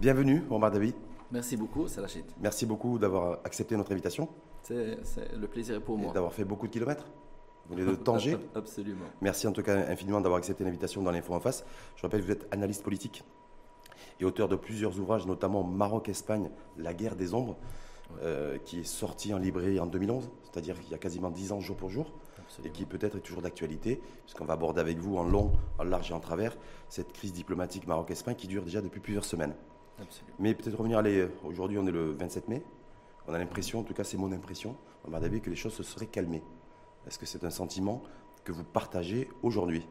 Bienvenue, Omar David. Merci beaucoup, Salachid. Merci beaucoup d'avoir accepté notre invitation. C'est le plaisir est pour moi. D'avoir fait beaucoup de kilomètres. Vous venez de Tanger. Absolument. Merci en tout cas infiniment d'avoir accepté l'invitation dans l'Info en face. Je rappelle que vous êtes analyste politique et auteur de plusieurs ouvrages, notamment Maroc-Espagne, La guerre des ombres, euh, qui est sorti en librairie en 2011, c'est-à-dire il y a quasiment 10 ans jour pour jour, et qui peut-être est toujours d'actualité, puisqu'on va aborder avec vous en long, en large et en travers cette crise diplomatique Maroc-Espagne qui dure déjà depuis plusieurs semaines. Mais peut-être revenir, aller aujourd'hui on est le 27 mai, on a l'impression, en tout cas c'est mon impression, on m'a dit que les choses se seraient calmées. Est-ce que c'est un sentiment que vous partagez aujourd'hui?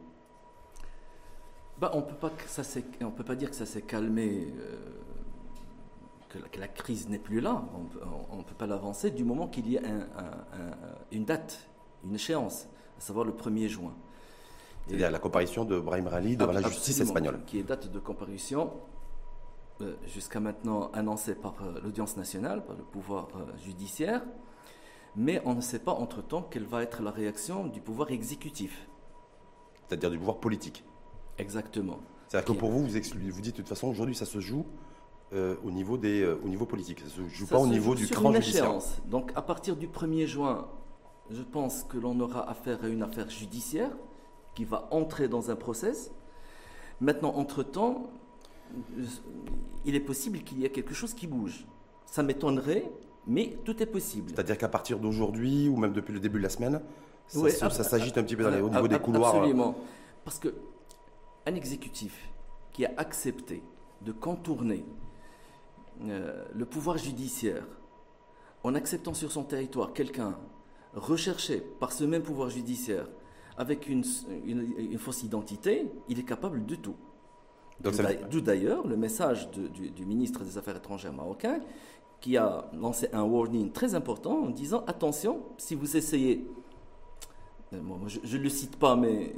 Bah, on ne peut pas dire que ça s'est calmé, euh, que, la, crise n'est plus là. On ne peut pas l'avancer du moment qu'il y a une date, une échéance, à savoir le 1er juin. C'est-à-dire la comparution de Brahim Rali devant la justice espagnole. Qui est date de comparution jusqu'à maintenant annoncée par euh, l'audience nationale, par le pouvoir judiciaire. Mais on ne sait pas entre-temps quelle va être la réaction du pouvoir exécutif. C'est-à-dire du pouvoir politique. Exactement. C'est-à-dire que pour vous, vous, vous dites de toute façon, aujourd'hui, ça se joue euh, au, niveau des, euh, au niveau politique. Ça ne se joue pas au niveau du cran judiciaire. Donc, à partir du 1er juin, je pense que l'on aura affaire à une affaire judiciaire qui va entrer dans un process. Maintenant, entre-temps, il est possible qu'il y ait quelque chose qui bouge. Ça m'étonnerait, mais tout est possible. C'est-à-dire qu'à partir d'aujourd'hui, ou même depuis le début de la semaine, ça, s'agite un petit peu dans les, au niveau des couloirs. Absolument. Parce que un exécutif qui a accepté de contourner euh, le pouvoir judiciaire en acceptant sur son territoire quelqu'un recherché par ce même pouvoir judiciaire avec une, fausse identité, il est capable de tout. D'où d'ailleurs le message du, ministre des Affaires étrangères marocain qui a lancé un warning très important en disant attention, si vous essayez, euh, je ne le cite pas, mais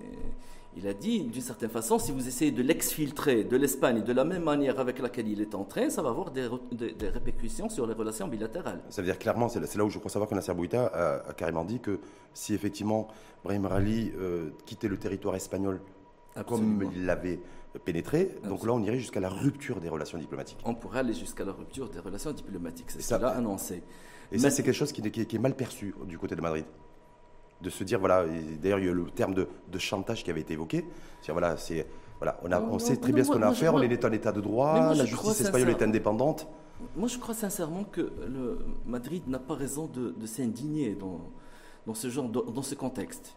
il a dit, d'une certaine façon, si vous essayez de l'exfiltrer de l'Espagne de la même manière avec laquelle il est entré, ça va avoir des, répercussions sur les relations bilatérales. Ça veut dire clairement, c'est là où je crois savoir que Nasser Bouita a, carrément dit que si effectivement Brahim Rali euh, quittait le territoire espagnol comme il l'avait pénétré, donc là on irait jusqu'à la rupture des relations diplomatiques. On pourrait aller jusqu'à la rupture des relations diplomatiques, c'est ce qu'il a annoncé. Et ça, c'est quelque chose qui est mal perçu du côté de Madrid de se dire, voilà, d'ailleurs, il y a le terme de, chantage qui avait été évoqué. C'est voilà, c'est, voilà, on, a, on sait très bien ce qu'on a à faire, on est en état de droit, la justice espagnole est indépendante. Moi, je crois sincèrement que le Madrid n'a pas raison de, s'indigner dans, dans, ce genre, dans, ce contexte.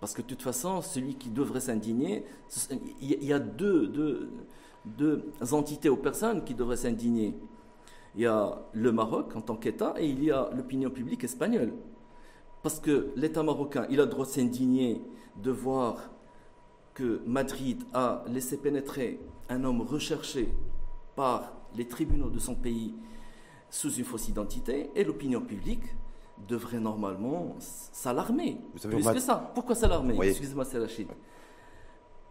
Parce que de toute façon, celui qui devrait s'indigner, il y a deux, entités aux personnes qui devraient s'indigner. Il y a le Maroc en tant qu'État et il y a l'opinion publique espagnole. Parce que l'État marocain, il a le droit de s'indigner de voir que Madrid a laissé pénétrer un homme recherché par les tribunaux de son pays sous une fausse identité, et l'opinion publique devrait normalement s'alarmer. Plus que ça. Pourquoi s'alarmer? Excusez-moi, c'est la Chine.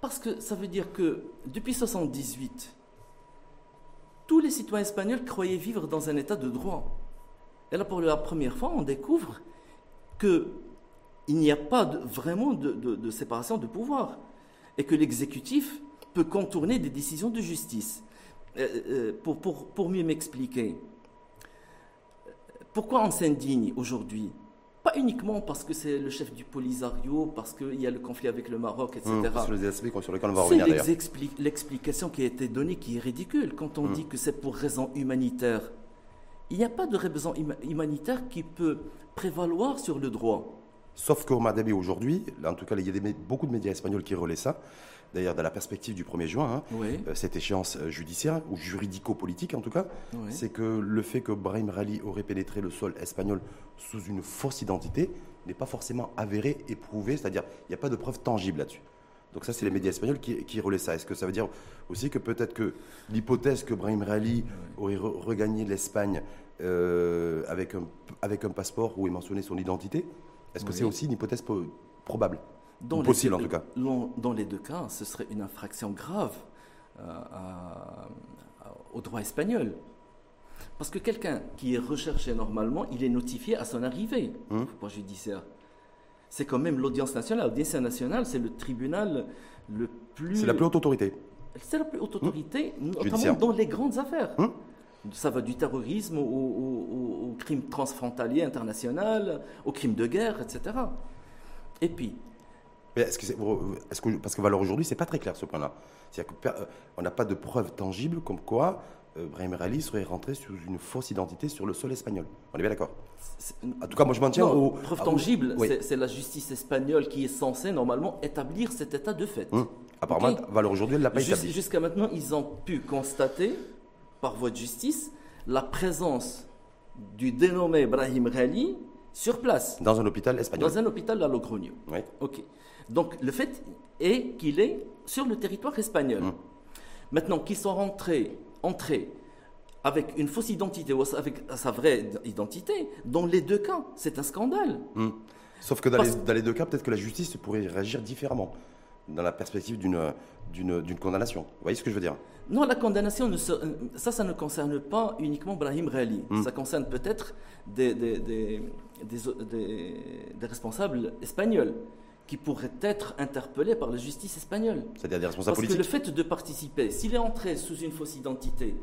Parce que ça veut dire que depuis 1978, tous les citoyens espagnols croyaient vivre dans un état de droit. Et là, pour la première fois, on découvre qu'il n'y a pas vraiment de, séparation de pouvoir et que l'exécutif peut contourner des décisions de justice. Euh, euh, pour, pour, mieux m'expliquer, pourquoi on s'indigne aujourd'hui? Pas uniquement parce que c'est le chef du Polisario, parce qu'il y a le conflit avec le Maroc, etc. c'est l'explication qui a été donnée qui est ridicule quand on hum. dit que c'est pour raison humanitaire il n'y a pas de raison humanitaire qui peut prévaloir sur le droit. Sauf qu'au Madabi aujourd'hui, en tout cas, il y a beaucoup de médias espagnols qui relaient ça. D'ailleurs, dans la perspective du 1er juin, hein, euh, cette échéance euh, judiciaire, ou juridico-politique en tout cas, c'est que le fait que Brahim Rali aurait pénétré le sol espagnol sous une fausse identité n'est pas forcément avéré et prouvé, c'est-à-dire il n'y a pas de preuve tangible là-dessus. Donc ça, c'est les médias espagnols qui, qui relaient ça. Est-ce que ça veut dire aussi que peut-être que l'hypothèse que Brahim Rali aurait regagné l'Espagne euh, avec, un, avec un passeport où est mentionné son identité, est-ce que c'est aussi une hypothèse probable? Dans possible en tout cas Dans les deux cas, ce serait une infraction grave euh, au droit espagnol. Parce que quelqu'un qui est recherché normalement, il est notifié à son arrivée hum. au judiciaire c'est quand même l'audience nationale. L'audience nationale, c'est le tribunal le plus. C'est la plus haute autorité. C'est la plus haute autorité, hum. notamment dans les grandes affaires. Hum. Ça va du terrorisme au, crime transfrontalier international, au crime de guerre, etc. Et puis. Est-ce que, est, que, parce que valeur aujourd'hui, c'est pas très clair ce point-là. C'est-à-dire qu'on n'a pas de preuves tangibles comme quoi euh, Brahim Rally serait rentré sous une fausse identité sur le sol espagnol. On est bien d'accord? En tout cas, moi je m'en tiens aux preuves tangibles. C'est la justice espagnole qui est censée normalement établir cet état de fait. Hum. Apparemment, valeur aujourd'hui, elle l'a pas établi. Jusqu'à maintenant, ils ont pu constater, par voie de justice, la présence du dénommé Brahim Rally sur place. Dans un hôpital espagnol. Dans un hôpital à Logroño. Oui. Ok. Donc le fait est qu'il est sur le territoire espagnol. Hum. Maintenant, qu'ils sont rentrés entrer avec une fausse identité ou avec sa vraie identité, dans les deux cas, c'est un scandale. Hmm. Sauf que dans, les, deux cas, peut-être que la justice pourrait réagir différemment dans la perspective d'une condamnation. Vous voyez ce que je veux dire? Non, la condamnation, ça, ça ne concerne pas uniquement Brahim Rali. Hmm. Ça concerne peut-être des, des, des, des, responsables espagnols qui pourraient être interpellés par la justice espagnole. C'est-à-dire des responsables Parce que le fait de participer, s'il est entré sous une fausse identité,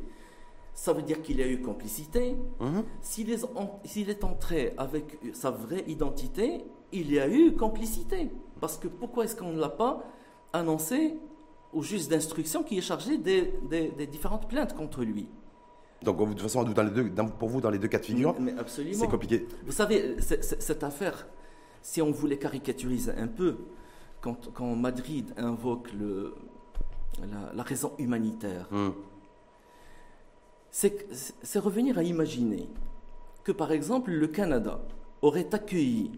ça veut dire qu'il a eu complicité. Mhm. S'il est, entré avec sa vraie identité, il y a eu complicité. Parce que pourquoi est-ce qu'on ne l'a pas annoncé au juge d'instruction qui est chargé des, différentes plaintes contre lui? Donc, de toute façon, dans les deux, pour vous, dans les deux cas de figure, c'est compliqué. Vous savez, cette affaire, si on voulait caricaturiser un peu, quand, Madrid invoque le, la, raison humanitaire, hmm. c'est revenir à imaginer que, par exemple, le Canada aurait accueilli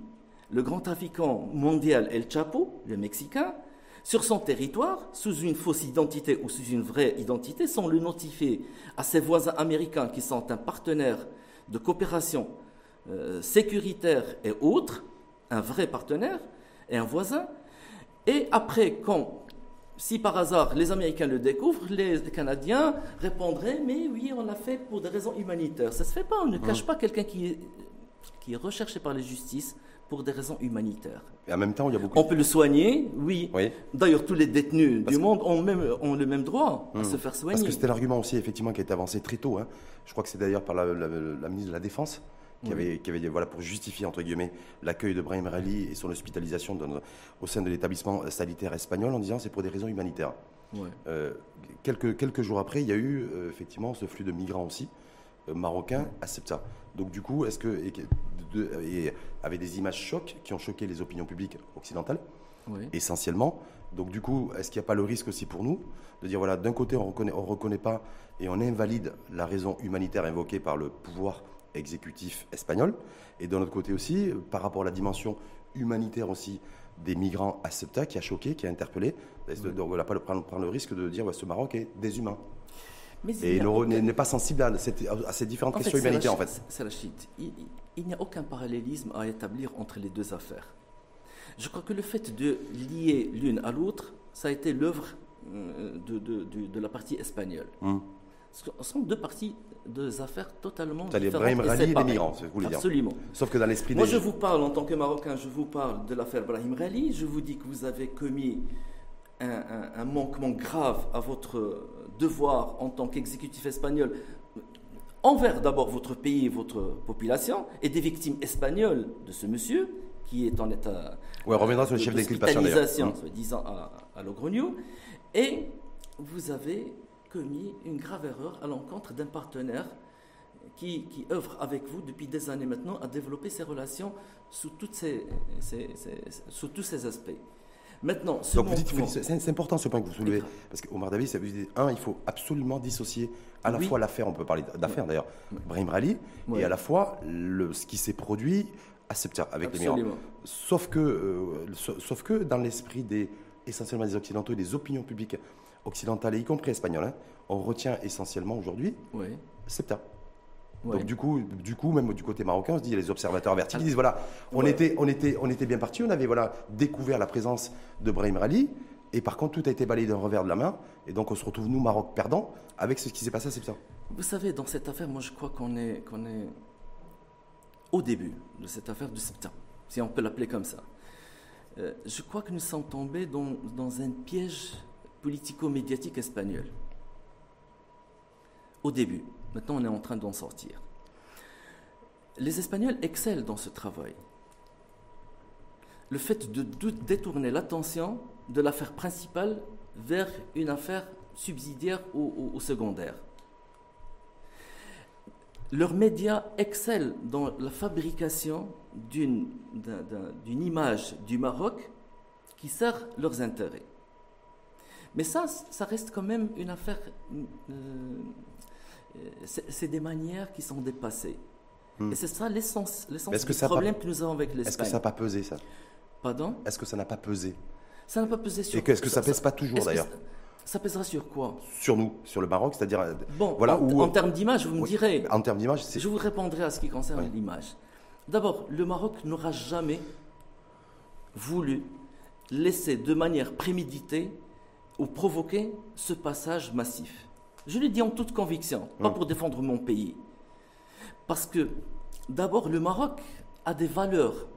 le grand trafiquant mondial El Chapo, le Mexicain, sur son territoire, sous une fausse identité ou sous une vraie identité, sans le notifier à ses voisins américains qui sont un partenaire de coopération euh, sécuritaire et autres, un vrai partenaire et un voisin. Et après, quand, si par hasard les Américains le découvrent, les Canadiens répondraient Mais oui, on l'a fait pour des raisons humanitaires. Ça ne se fait pas, on ne cache mmh. pas quelqu'un qui est, qui est recherché par la justice pour des raisons humanitaires. Et en même temps, il y a beaucoup. On peut le soigner, oui. D'ailleurs, tous les détenus du monde ont, même, ont le même droit à mmh. se faire soigner. Parce que c'était l'argument aussi, effectivement, qui a été avancé très tôt. Hein. Je crois que c'est d'ailleurs par la, la, ministre de la Défense qui, avait, qui avait, voilà, pour justifier entre guillemets l'accueil de Brahim Rally et son hospitalisation au sein de l'établissement sanitaire espagnol en disant c'est pour des raisons humanitaires. Euh, quelques, quelques jours après, il y a eu euh, effectivement ce flux de migrants aussi euh, marocains à Septa. Donc du coup, est-ce que et, et, avec des images chocs qui ont choqué les opinions publiques occidentales essentiellement. Donc du coup, est-ce qu'il n'y a pas le risque aussi pour nous de dire voilà, d'un côté on reconnaît, on reconnaît pas et on invalide la raison humanitaire invoquée par le pouvoir exécutif espagnol. Et de l'autre côté aussi, par rapport à la dimension humanitaire aussi des migrants à Ceuta qui a choqué, qui a interpellé. Donc on n'a pas le, prendre, prendre, le risque de dire ouais, ce Maroc est déshumain. Mais et l'euro n'est pas sensible à, ces différentes questions humanitaires en fait. La Il, il n'y a aucun parallélisme à établir entre les deux affaires. Je crois que le fait de lier l'une à l'autre, ça a été l'œuvre euh, de, de, de, la partie espagnole. Hum. Ce sont deux parties deux affaires totalement différentes. Brahim Rali et, les migrants, c'est vous Absolument. Sauf que dans l'esprit Moi, je vous parle, en tant que Marocain, je vous parle de l'affaire Brahim Rali. Je vous dis que vous avez commis un, manquement grave à votre devoir en tant qu'exécutif espagnol envers d'abord votre pays et votre population et des victimes espagnoles de ce monsieur qui est en état ouais, on reviendra sur le chef d'inculpation d'ailleurs. disant à, à Logrogno. Et vous avez commis une grave erreur à l'encontre d'un partenaire qui, qui, œuvre avec vous depuis des années maintenant à développer ses relations sous, toutes ces, sous tous ces aspects. Maintenant, c'est important ce point que vous soulevez, parce qu'Omar David, ça veut dire, un, il faut absolument dissocier à la fois l'affaire, on peut parler d'affaire d'ailleurs, Brahim Rali, et à la fois le, ce qui s'est produit à Septia avec les migrants. Sauf que, euh, sauf que dans l'esprit des essentiellement des Occidentaux et des opinions publiques occidentale, et y compris espagnole, hein, on retient essentiellement aujourd'hui oui. Septa. Donc du coup, du coup, même du côté marocain, on se dit, les observateurs avertis, ils disent voilà, on, était, on, était, on était bien parti, on avait voilà, découvert la présence de Brahim Rali, et par contre, tout a été balayé d'un revers de la main, et donc on se retrouve, nous, Maroc, perdant, avec ce qui s'est passé à Septa. Vous savez, dans cette affaire, moi je crois qu'on est, qu'on est au début de cette affaire de Septa, si on peut l'appeler comme ça. Euh, je crois que nous sommes tombés dans, dans un piège politico-médiatique espagnol. Au début. Maintenant, on est en train d'en sortir. Les Espagnols excellent dans ce travail. Le fait de détourner l'attention de l'affaire principale vers une affaire subsidiaire ou, secondaire. Leurs médias excellent dans la fabrication d'une image du Maroc qui sert leurs intérêts. Mais ça, ça reste quand même une affaire. Euh, c'est des manières qui sont dépassées. Hmm. Et c'est ça l'essence du problème que nous avons avec l'Espagne. Est-ce que ça n'a pas pesé, ça? Pardon? Est-ce que ça n'a pas pesé? Ça n'a pas pesé sur. Et est-ce que ça, ne pèse pas toujours d'ailleurs? ça pèsera sur quoi? Sur nous, sur le Maroc, c'est-à-dire. Euh, bon, voilà, en, en termes d'image, vous me direz. En termes d'image, c'est. Je vous répondrai à ce qui concerne l'image. D'abord, le Maroc n'aura jamais voulu laisser de manière préméditée ou provoquer ce passage massif. Je le dis en toute conviction, pas pour défendre mon pays. Parce que, d'abord, le Maroc a des valeurs.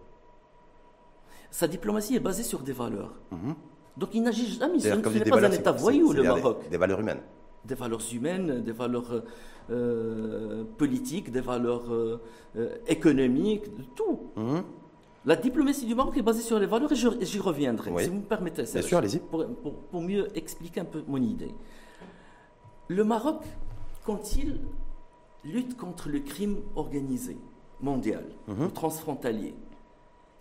Sa diplomatie est basée sur des valeurs. Hum. Donc il n'agit jamais, ce n'est pas un État voyou, le Maroc. Des, valeurs humaines. Des valeurs humaines, des valeurs euh, politiques, des valeurs euh, euh, économiques, tout. Mhm. La diplomatie du Maroc est basée sur les valeurs et j'y reviendrai, si vous me permettez. Bien sûr, allez-y. Pour, pour, mieux expliquer un peu mon idée. Le Maroc, quand il lutte contre le crime organisé mondial, mhm. transfrontalier,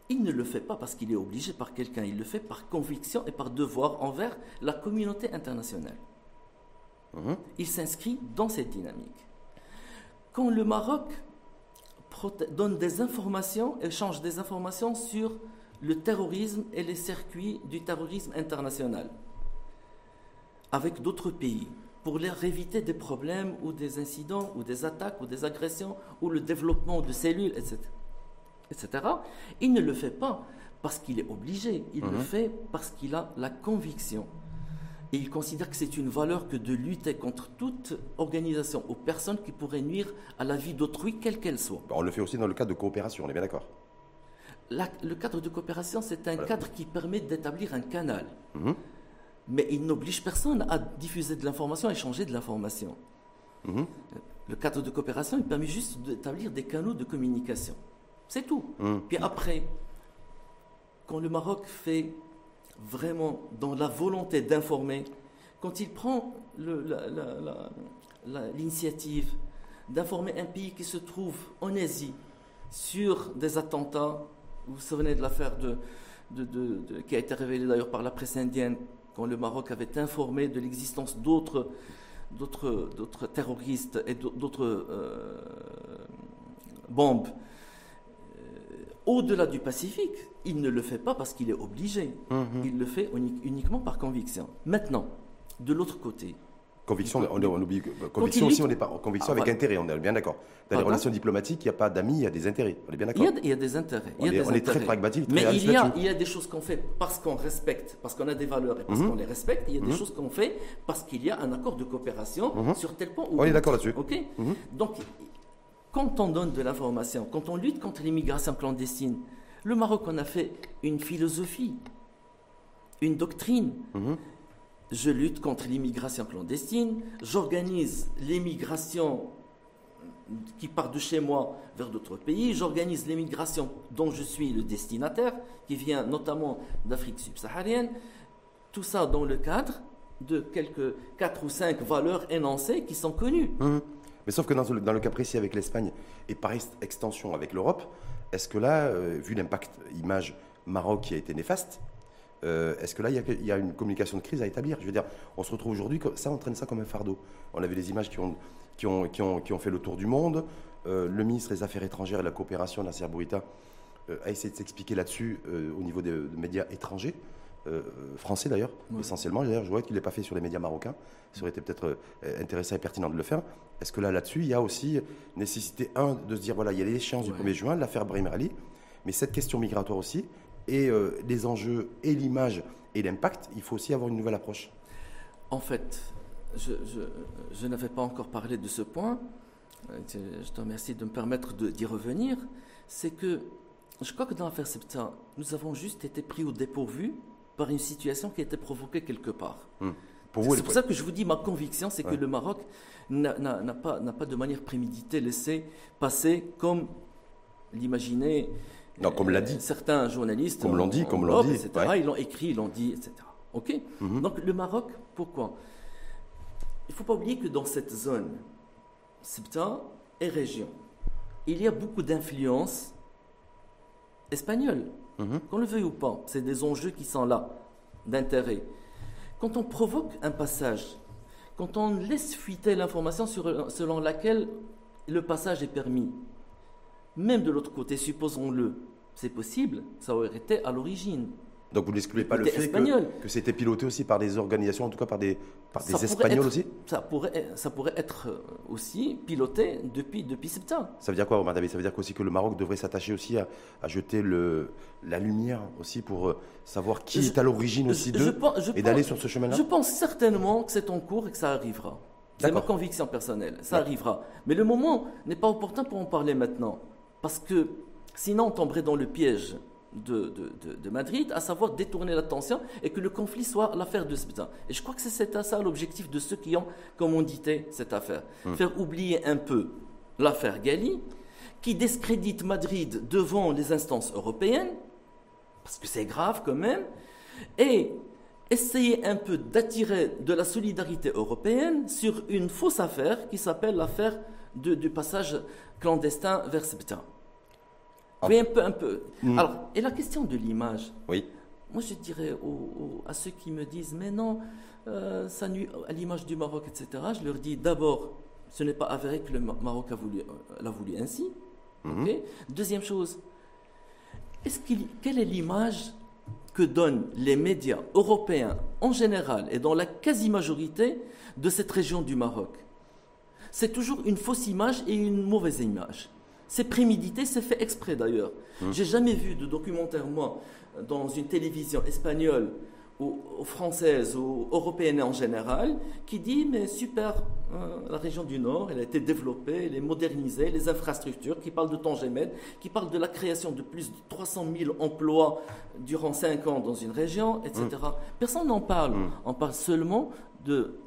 il ne le fait pas parce qu'il est obligé par quelqu'un, il le fait par conviction et par devoir envers la communauté internationale. Mhm. Il s'inscrit dans cette dynamique. Quand le Maroc donne des informations, échange des informations sur le terrorisme et les circuits du terrorisme international avec d'autres pays pour leur éviter des problèmes ou des incidents ou des attaques ou des agressions ou le développement de cellules, etc etc. Il ne le fait pas parce qu'il est obligé, il le mhm. fait parce qu'il a la conviction. Et il considère que c'est une valeur que de lutter contre toute organisation ou personne qui pourrait nuire à la vie d'autrui, quelle qu'elle soit. On le fait aussi dans le cadre de coopération, on est bien d'accord Le cadre de coopération, c'est un cadre qui permet d'établir un canal. Mhm. Mais il n'oblige personne à diffuser de l'information, à échanger de l'information. Mhm. Le cadre de coopération, il permet juste d'établir des canaux de communication. C'est tout. Hum. Puis après, quand le Maroc fait vraiment dans la volonté d'informer, quand il prend l'initiative d'informer un pays qui se trouve en Asie sur des attentats, vous vous souvenez de l'affaire qui a été révélée d'ailleurs par la presse indienne, quand le Maroc avait informé de l'existence d'autres d'autres terroristes et d'autres euh, bombes au-delà du Pacifique, il ne le fait pas parce qu'il est obligé. Mhm. Il le fait uniquement par conviction. Maintenant, de l'autre côté. Conviction, on, oublie, conviction aussi, on n'est pas conviction avec intérêt, on est bien d'accord. Dans les relations diplomatiques, il n'y a pas d'amis, il y a des intérêts. On est bien d'accord. Il, y a des intérêts. On, est, très pragmatique. Mais il y, a, il y, a, des choses qu'on fait parce qu'on respecte, parce qu'on a des valeurs et parce mhm. qu'on les respecte. Il y a des mhm. choses qu'on fait parce qu'il y a un accord de coopération sur tel point. on est d'accord là-dessus. Ok. Donc quand on donne de l'information, quand on lutte contre l'immigration clandestine, le Maroc en a fait une philosophie, une doctrine. Mhm. Je lutte contre l'immigration clandestine, j'organise l'immigration qui part de chez moi vers d'autres pays, j'organise l'immigration dont je suis le destinataire, qui vient notamment d'Afrique subsaharienne, tout ça dans le cadre de quelques quatre ou cinq valeurs énoncées qui sont connues. Mhm. Mais sauf que dans, le cas précis avec l'Espagne et par extension avec l'Europe, est-ce que là, euh, vu l'impact image Maroc qui a été néfaste, euh, est-ce que là, il y, a une communication de crise à établir? Je veux dire, on se retrouve aujourd'hui, ça entraîne ça comme un fardeau. On a vu les images qui ont fait le tour du monde. Euh, le ministre des Affaires étrangères et de la coopération, Nasser Bourita, a essayé de s'expliquer là-dessus au niveau des médias étrangers. Euh, français d'ailleurs, essentiellement. D'ailleurs, je vois qu'il n'est pas fait sur les médias marocains. Ça aurait été peut-être euh, intéressant et pertinent de le faire. Est-ce que là, là-dessus, il y a aussi nécessité, un, de se dire, voilà, il y a l'échéance du 1er juin, l'affaire Brahim Ali, mais cette question migratoire aussi, et euh, les enjeux et l'image et l'impact, il faut aussi avoir une nouvelle approche. En fait, je, je n'avais pas encore parlé de ce point. Je te remercie de me permettre d'y revenir. C'est que je crois que dans l'affaire Septa, nous avons juste été pris au dépourvu par une situation qui été provoquée quelque part. Hmm. c'est pour ça que je vous dis, ma conviction, c'est que le Maroc n'a pas, pas de manière préméditée laissé passer comme l'imaginaient comme l'a dit. Euh, certains journalistes. Comme l'ont dit, comme l'ont dit. Etc. Ils l'ont écrit, ils l'ont dit, etc. OK mhm. Donc le Maroc, pourquoi? Il ne faut pas oublier que dans cette zone, Septa et région, il y a beaucoup d'influences espagnoles. Mhm. Qu'on le veuille ou pas, c'est des enjeux qui sont là, d'intérêt. Quand on provoque un passage, quand on laisse fuiter l'information selon laquelle le passage est permis, même de l'autre côté, supposons-le, c'est possible, ça aurait été à l'origine. Donc vous n'excluez pas le fait que, c'était piloté aussi par des organisations, en tout cas par des, par des Espagnols aussi ça pourrait, ça pourrait être euh, aussi piloté depuis, depuis septembre. Ça veut dire quoi, Madame Ça veut dire aussi que le Maroc devrait s'attacher aussi à, jeter le, la lumière aussi pour euh, savoir qui est à l'origine aussi d'eux et d'aller sur ce chemin-là? Je pense certainement que c'est en cours et que ça arrivera. C'est ma conviction personnelle, ça arrivera. Mais le moment n'est pas opportun pour en parler maintenant. Parce que sinon on tomberait dans le piège de, de, Madrid, à savoir détourner l'attention et que le conflit soit l'affaire de Spita. Et je crois que c'est ça l'objectif de ceux qui ont commandité cette affaire. Hmm. Faire oublier un peu l'affaire Gali, qui discrédite Madrid devant les instances européennes, parce que c'est grave quand même, et essayer un peu d'attirer de la solidarité européenne sur une fausse affaire qui s'appelle l'affaire du passage clandestin vers Septa. Oui, un peu, un peu. Hmm. Alors, et la question de l'image. Oui. Moi, je dirais à ceux qui me disent, mais non, euh, ça nuit à l'image du Maroc, etc. Je leur dis d'abord, ce n'est pas avéré que le Maroc voulu, euh, l'a voulu ainsi. Hmm. Deuxième chose, est-ce qu'il, quelle est l'image que donnent les médias européens en général et dans la quasi-majorité de cette région du Maroc? C'est toujours une fausse image et une mauvaise image. C'est prémédité, c'est fait exprès d'ailleurs. Hum. J'ai jamais vu de documentaire, moi, dans une télévision espagnole ou, française ou européenne en général, qui dit mais super, hein, la région du Nord, elle a été développée, elle est modernisée, les infrastructures, qui parle de Tangemed, qui parle de la création de plus de 300 000 emplois durant 5 ans dans une région, etc. Hum. Personne n'en parle. Hum. On parle seulement de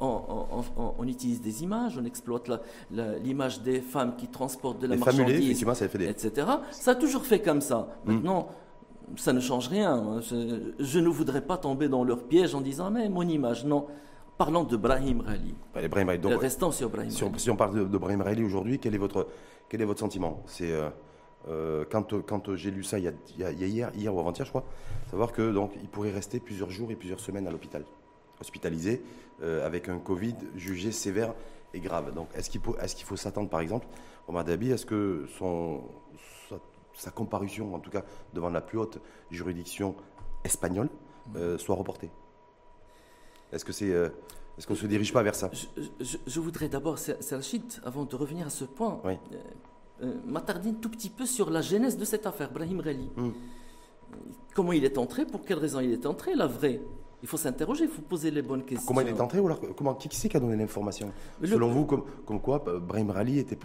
on, utilise des images, on exploite l'image des femmes qui transportent de la marchandise, etc. Ça a toujours fait comme ça. Hmm. Maintenant, ça ne change rien. Je, ne voudrais pas tomber dans leur piège en disant mais mon image, non. Parlons de Brahim Rali. Restons sur Brahim si on, si on parle de, Brahim Rali aujourd'hui, quel est votre, quel est votre sentiment? C'est euh, euh, quand, quand j'ai lu ça il y, a, il y, a, hier, hier ou avant-hier, je crois, savoir que donc il pourrait rester plusieurs jours et plusieurs semaines à l'hôpital hospitalisé euh, avec un Covid jugé sévère et grave. Donc, est-ce qu'il faut, est qu'il faut s'attendre, par exemple, Omar Dabi, est-ce que son, sa, comparution, en tout cas devant la plus haute juridiction espagnole, euh, soit reportée? Est-ce que c'est euh, est-ce qu'on ne se dirige pas vers ça? Je, voudrais d'abord, chute avant de revenir à ce point, m'attarder un tout petit peu sur la genèse de cette affaire, Brahim Rali. Hmm. Comment il est entré Pour quelle raison il est entré La vraie. Il faut s'interroger, il faut poser les bonnes questions. Comment il est entré ou alors, comment, qui, c'est qui a donné l'information? Selon vous, comme, comme quoi euh, Brahim Rali était,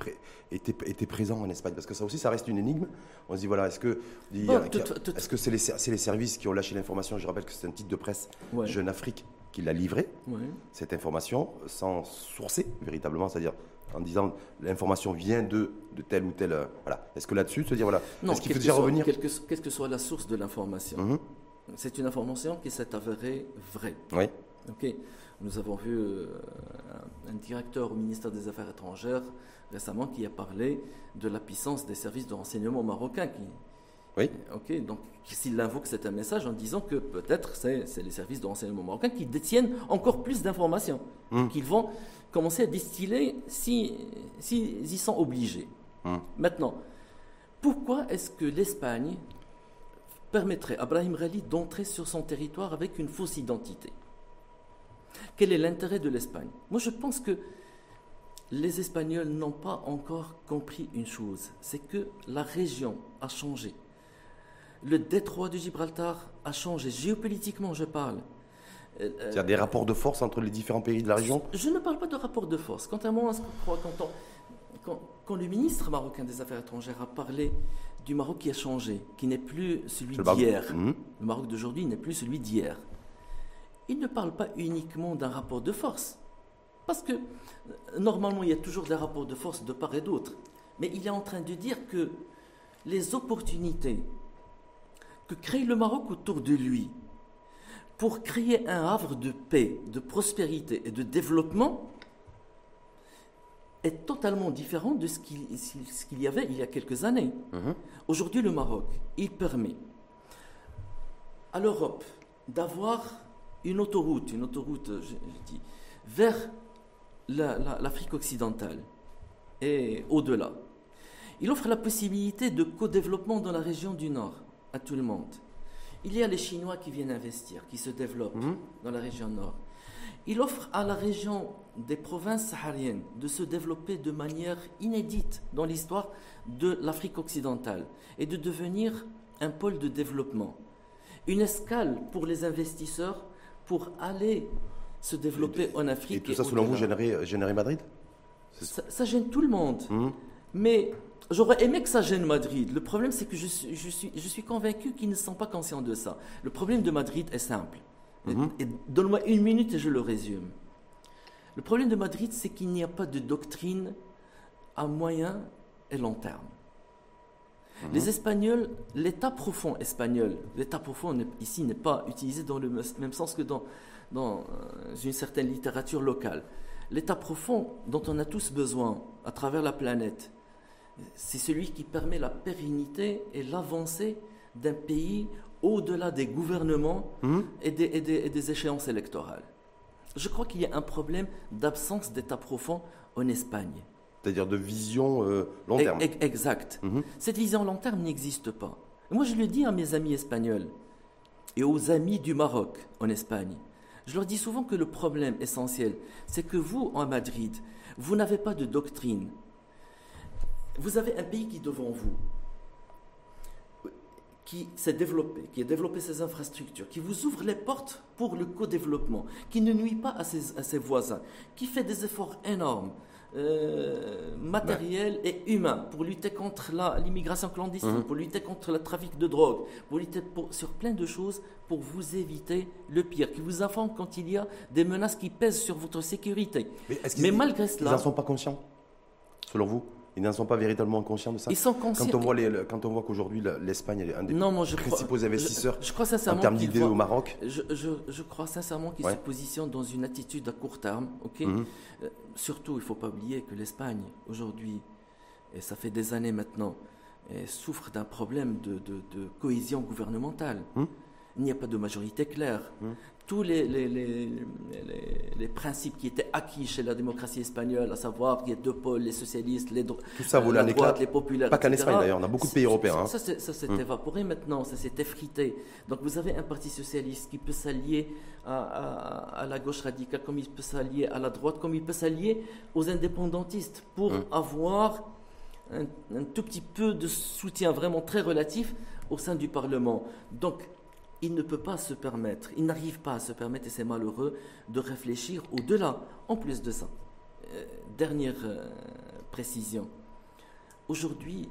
était, était, présent en Espagne? Parce que ça aussi, ça reste une énigme. On se dit, voilà, est-ce que est-ce que c'est les, les, services qui ont lâché l'information? Je rappelle que c'est un titre de presse Jeune Afrique qui l'a livré, cette information, sans sourcer véritablement, c'est-à-dire en disant l'information vient de, de tel ou tel. Euh, voilà. Est-ce que là-dessus, se dire, voilà, est-ce qu'il faut déjà revenir? Qu'est-ce que soit la source de l'information mhm c'est une information qui s'est avérée vraie. Oui. Ok. Nous avons vu euh, un directeur au ministère des Affaires étrangères récemment qui a parlé de la puissance des services de renseignement marocains. Qui, oui. Ok. Donc, s'il invoque c'est un message en disant que peut-être c'est, les services de renseignement marocains qui détiennent encore plus d'informations, hmm. qu'ils vont commencer à distiller s'ils si, y sont obligés. Hmm. Maintenant, pourquoi est-ce que l'Espagne permettrait à Brahim Rali d'entrer sur son territoire avec une fausse identité. Quel est l'intérêt de l'Espagne? Moi, je pense que les Espagnols n'ont pas encore compris une chose, c'est que la région a changé. Le détroit de Gibraltar a changé, géopolitiquement je parle. Il y a des rapports de force entre les différents pays de la région? Je ne parle pas de rapports de force. Quant à moi, quand, quand, quand le ministre marocain des Affaires étrangères a parlé du Maroc qui a changé, qui n'est plus celui d'hier. Mhm. Le Maroc d'aujourd'hui n'est plus celui d'hier. il ne parle pas uniquement d'un rapport de force. Parce que normalement, il y a toujours des rapports de force de part et d'autre. Mais il est en train de dire que les opportunités que crée le Maroc autour de lui pour créer un havre de paix, de prospérité et de développement est totalement différent de ce qu'il y avait il y a quelques années. Mhm. Aujourd'hui, le Maroc, il permet à l'Europe d'avoir une autoroute, une autoroute, je, dis, vers l'Afrique occidentale et au-delà. Il offre la possibilité de co-développement dans la région du Nord à tout le monde. Il y a les Chinois qui viennent investir, qui se développent mhm. dans la région Nord. Il offre à la région des provinces sahariennes de se développer de manière inédite dans l'histoire de l'Afrique occidentale et de devenir un pôle de développement. Une escale pour les investisseurs pour aller se développer en Afrique. Et tout ça, selon vous, générer, Madrid? Ça, gêne tout le monde. Mhm. Mais j'aurais aimé que ça gêne Madrid. Le problème, c'est que je suis, je suis convaincu qu'ils ne sont pas conscients de ça. Le problème de Madrid est simple. Mhm. Donne-moi une minute et je le résume. Le problème de Madrid, c'est qu'il n'y a pas de doctrine à moyen et long terme. Mhm. Les Espagnols, l'état profond espagnol, l'état profond ici n'est pas utilisé dans le même sens que dans, dans euh, une certaine littérature locale. L'état profond dont on a tous besoin à travers la planète, c'est celui qui permet la pérennité et l'avancée d'un pays au-delà des gouvernements mhm. et, des, échéances électorales. Je crois qu'il y a un problème d'absence d'état profond en Espagne. C'est-à-dire de vision euh, long terme. Exact. Mhm. Cette vision long terme n'existe pas. Moi, je le dis à mes amis espagnols et aux amis du Maroc en Espagne. Je leur dis souvent que le problème essentiel, c'est que vous, en Madrid, vous n'avez pas de doctrine. Vous avez un pays qui est devant vous, qui s'est développé, qui a développé ses infrastructures, qui vous ouvre les portes pour le co-développement, qui ne nuit pas à ses, voisins, qui fait des efforts énormes, euh, matériels et humains pour lutter contre l'immigration clandestine, mhm. pour lutter contre le trafic de drogue, pour lutter sur plein de choses pour vous éviter le pire, qui vous informe quand il y a des menaces qui pèsent sur votre sécurité. Mais, malgré cela... Ils n'en sont pas conscients, selon vous? Ils n'en sont pas véritablement conscients de ça. Ils sont conscients. Quand on voit, les, quand on voit qu'aujourd'hui l'Espagne est un des principaux investisseurs je, crois en termes d'idées au Maroc. Je, je crois sincèrement qu'ils se positionnent dans une attitude à court terme. ok mhm. euh, surtout, il ne faut pas oublier que l'Espagne aujourd'hui, et ça fait des années maintenant, souffre d'un problème de, de, cohésion gouvernementale. Mhm. Il n'y a pas de majorité claire. Mhm tous les, les, les, les, principes qui étaient acquis chez la démocratie espagnole, à savoir qu'il y a deux pôles, les socialistes, les, Tout ça, vous les droites, les populaires. Pas qu'en Espagne d'ailleurs, on a beaucoup de pays européens. Ça, hein. ça s'est hum. évaporé maintenant, ça s'est effrité. Donc vous avez un parti socialiste qui peut s'allier à, à, la gauche radicale, comme il peut s'allier à la droite, comme il peut s'allier aux indépendantistes pour hum. avoir un, un tout petit peu de soutien vraiment très relatif au sein du Parlement. Donc il ne peut pas se permettre, il n'arrive pas à se permettre, et c'est malheureux, de réfléchir au-delà. En plus de ça, euh, dernière euh, précision. Aujourd'hui,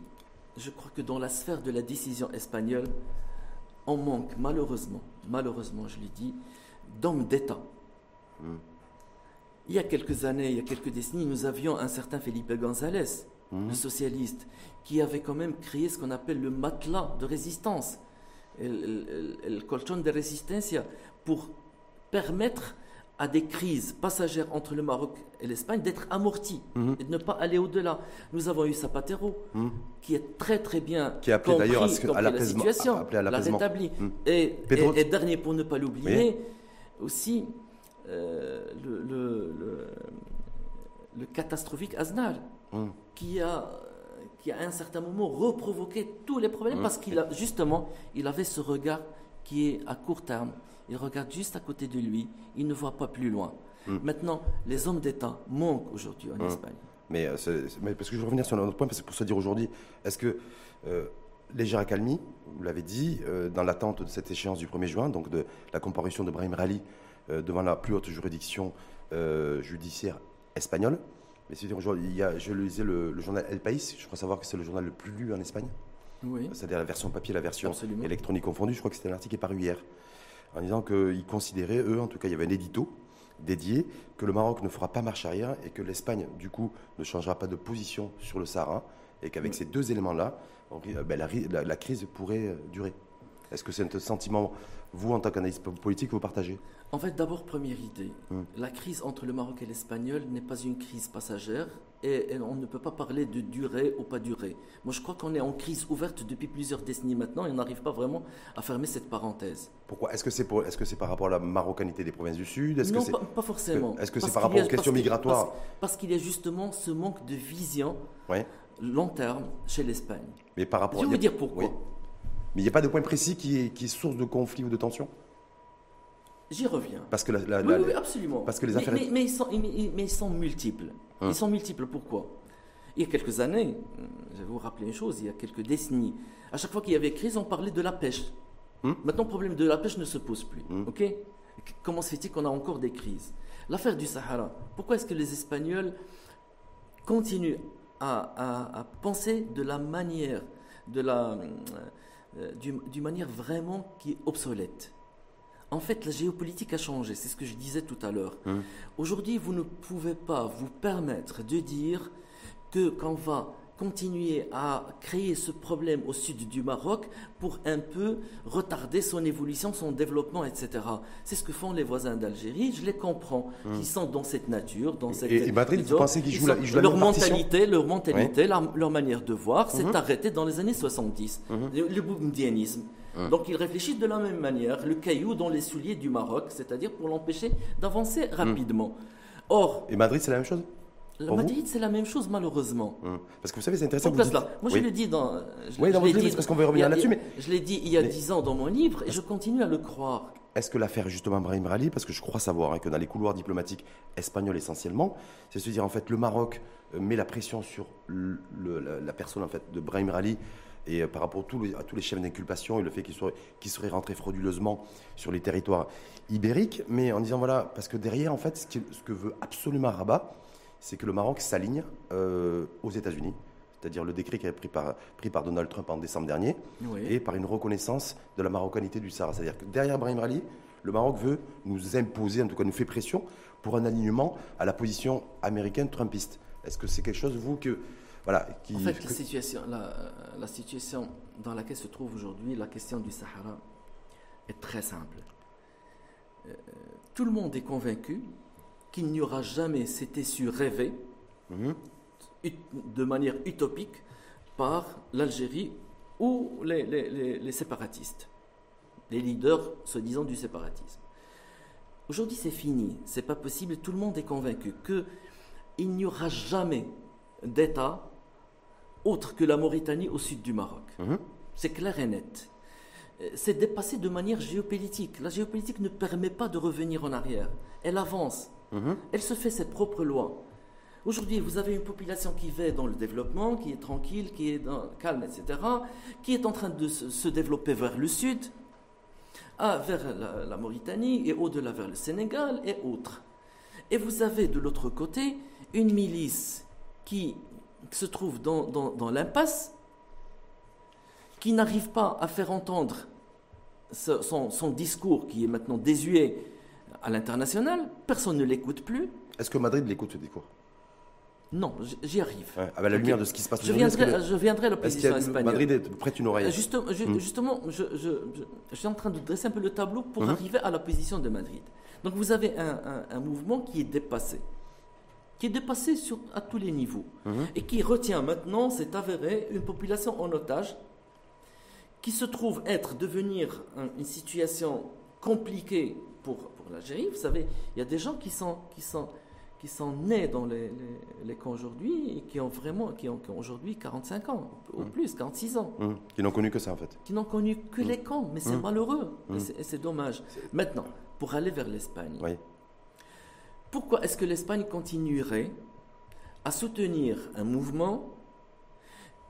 je crois que dans la sphère de la décision espagnole, on manque malheureusement, malheureusement je l'ai dit, d'hommes d'État. Hmm. Il y a quelques années, il y a quelques décennies, nous avions un certain Felipe González, hmm. le socialiste, qui avait quand même créé ce qu'on appelle le matelas de résistance le colchon de résistance pour permettre à des crises passagères entre le Maroc et l'Espagne d'être amorties mhm. et de ne pas aller au-delà. Nous avons eu Zapatero, mhm. qui est très très bien qui a appelé d'ailleurs à, la situation, l'a rétabli. Mhm. Et, et, dernier, pour ne pas l'oublier, aussi euh, le, le, le, catastrophique Aznar, qui a qui à un certain moment reprovoqué tous les problèmes parce qu'il a justement, il avait ce regard qui est à court terme. Il regarde juste à côté de lui, il ne voit pas plus loin. Hmm. Maintenant, les hommes d'État manquent aujourd'hui en hmm. Espagne. Mais, euh, mais, parce que je veux revenir sur un autre point, parce que pour se dire aujourd'hui, est-ce que euh, légère accalmie, vous l'avez dit, euh, dans l'attente de cette échéance du 1er juin, donc de la comparution de Brahim Rali euh, devant la plus haute juridiction judiciaire espagnole, mais c'est il y a, je lisais le, le, journal El País, je crois savoir que c'est le journal le plus lu en Espagne. Oui. C'est-à-dire la version papier, la version électronique confondue. Je crois que c'était un article qui est paru hier. en disant qu'ils considéraient, eux, en tout cas, il y avait un édito dédié, que le Maroc ne fera pas marche arrière et que l'Espagne, du coup, ne changera pas de position sur le Sahara et qu'avec ces deux éléments-là, ben, la, crise pourrait durer. Est-ce que c'est un sentiment, vous, en tant qu'analyste politique, vous partagez? En fait, d'abord, première idée. Hmm. La crise entre le Maroc et l'Espagnol n'est pas une crise passagère et, on ne peut pas parler de durée ou pas durée. Moi, je crois qu'on est en crise ouverte depuis plusieurs décennies maintenant et on n'arrive pas vraiment à fermer cette parenthèse. Pourquoi? Est-ce que c'est est -ce c'est par rapport à la marocanité des provinces du Sud? Non, pas, forcément. Est-ce que c'est par rapport aux questions migratoires? Parce, qu'il y a justement ce manque de vision long terme chez l'Espagne. Mais par rapport. Je vais vous dire pourquoi. Mais il n'y a pas de point précis qui est, qui est source de conflit ou de tension J'y reviens. Parce que la, oui, absolument. Parce que les affaires... mais, ils sont, mais, ils sont, multiples. Ils hein. sont multiples. Pourquoi? Il y a quelques années, je vais vous rappeler une chose, il y a quelques décennies, à chaque fois qu'il y avait crise, on parlait de la pêche. Hein? Maintenant, le problème de la pêche ne se pose plus. Hein? Ok? Comment se fait-il qu'on a encore des crises? L'affaire du Sahara. Pourquoi est-ce que les Espagnols continuent à, à, penser de la manière, de la, euh, d'une manière vraiment qui est obsolète? En fait, la géopolitique a changé, c'est ce que je disais tout à l'heure. Hum. Aujourd'hui, vous ne pouvez pas vous permettre de dire que qu'on va continuer à créer ce problème au sud du Maroc pour un peu retarder son évolution, son développement, etc. C'est ce que font les voisins d'Algérie. Je les comprends. Hum. Ils sont dans cette nature, dans cette. Et, Madrid, vous pensez qu'ils jouent, la, leur, mentalité, leur mentalité, leur, manière de voir, s'est hum. arrêtée dans les années 70. Le, le Donc il réfléchit de la même manière, le caillou dans les souliers du Maroc, c'est-à-dire pour l'empêcher d'avancer rapidement. Or. Et Madrid, c'est la même chose? La Madrid, c'est la même chose, malheureusement. Hein. Parce que vous savez, c'est intéressant. Vous dites... Moi, je l'ai dit dans. oui, dans votre livre, parce qu'on va revenir là-dessus. Mais... Je l'ai dit il y a dix ans dans mon livre et je continue à le croire. Est-ce que l'affaire, justement, Brahim Rali, parce que je crois savoir hein, que dans les couloirs diplomatiques espagnols essentiellement, c'est se dire, en fait, le Maroc euh, met la pression sur la, personne, en fait, de Brahim Rali et euh, par rapport à tous les, chefs d'inculpation et le fait qu'ils seraient, rentrés frauduleusement sur les territoires ibériques, mais en disant voilà, parce que derrière, en fait, ce, que veut absolument Rabat, c'est que le Maroc s'aligne euh, aux États-Unis, c'est-à-dire le décret qui a été pris par, Donald Trump en décembre dernier, et par une reconnaissance de la marocanité du Sahara. C'est-à-dire que derrière Brahim Rali, le Maroc veut nous imposer, en tout cas nous fait pression, pour un alignement à la position américaine trumpiste. Est-ce que c'est quelque chose, vous, que en fait, la, situation, la, situation dans laquelle se trouve aujourd'hui la question du Sahara est très simple. Euh, tout le monde est convaincu qu'il n'y aura jamais, c'était su rêver, mhm. de manière utopique, par l'Algérie ou les, les, séparatistes, les leaders, soi-disant, du séparatisme. Aujourd'hui, c'est fini, c'est pas possible. Tout le monde est convaincu qu'il n'y aura jamais d'État autre que la Mauritanie au sud du Maroc. Mhm. C'est clair et net. Euh, c'est dépassé de manière géopolitique. La géopolitique ne permet pas de revenir en arrière. Elle avance. Mhm. Elle se fait cette propre loi. Aujourd'hui, vous avez une population qui va dans le développement, qui est tranquille, qui est calme, etc., qui est en train de se, développer vers le sud, vers la Mauritanie et au-delà vers le Sénégal et autres. Et vous avez de l'autre côté une milice qui se trouve dans, dans, l'impasse, qui n'arrive pas à faire entendre son, son, discours qui est maintenant désuet à l'international, personne ne l'écoute plus. Est-ce que Madrid l'écoute ce discours? Non, j'y arrive. à la lumière de ce qui se passe je viendrai, je viendrai à l'opposition espagnole. Madrid prête une oreille? Justement, je, hmm. justement je, je, suis en train de dresser un peu le tableau pour hmm. arriver à la position de Madrid. Donc vous avez un, un mouvement qui est dépassé qui est dépassé sur, à tous les niveaux mhm. et qui retient maintenant, c'est avéré, une population en otage qui se trouve être, devenir une situation compliquée pour, pour l'Algérie. Vous savez, il y a des gens qui sont, qui sont, qui sont nés dans les, les, camps aujourd'hui et qui ont vraiment, qui ont, aujourd'hui 45 ans, ou mhm. plus, 46 ans. Mhm. Qui n'ont connu que ça en fait. Qui n'ont connu que les camps, mais c'est malheureux, et c'est dommage. Maintenant, pour aller vers l'Espagne. Oui pourquoi est-ce que l'Espagne continuerait à soutenir un mouvement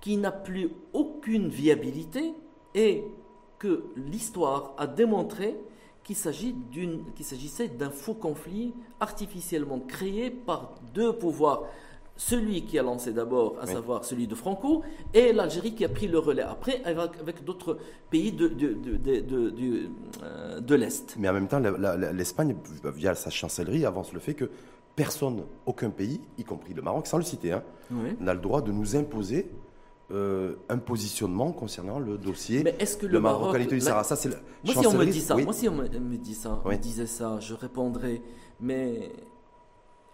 qui n'a plus aucune viabilité et que l'histoire a démontré qu'il s'agissait d'un faux conflit artificiellement créé par deux pouvoirs. Celui qui a lancé d'abord, à savoir celui de Franco, et l'Algérie qui a pris le relais après avec, d'autres pays de, de, de, euh, de, l'Est. Mais en même temps, l'Espagne, via sa chancellerie, avance le fait que personne, aucun pays, y compris le Maroc, sans le citer, hein, n'a le droit de nous imposer euh, un positionnement concernant le dossier Mais est-ce que le Maroc, du Sahara? Ça, c'est moi, si on me dit ça, moi, si on me, dit ça, me disait ça, je répondrais, mais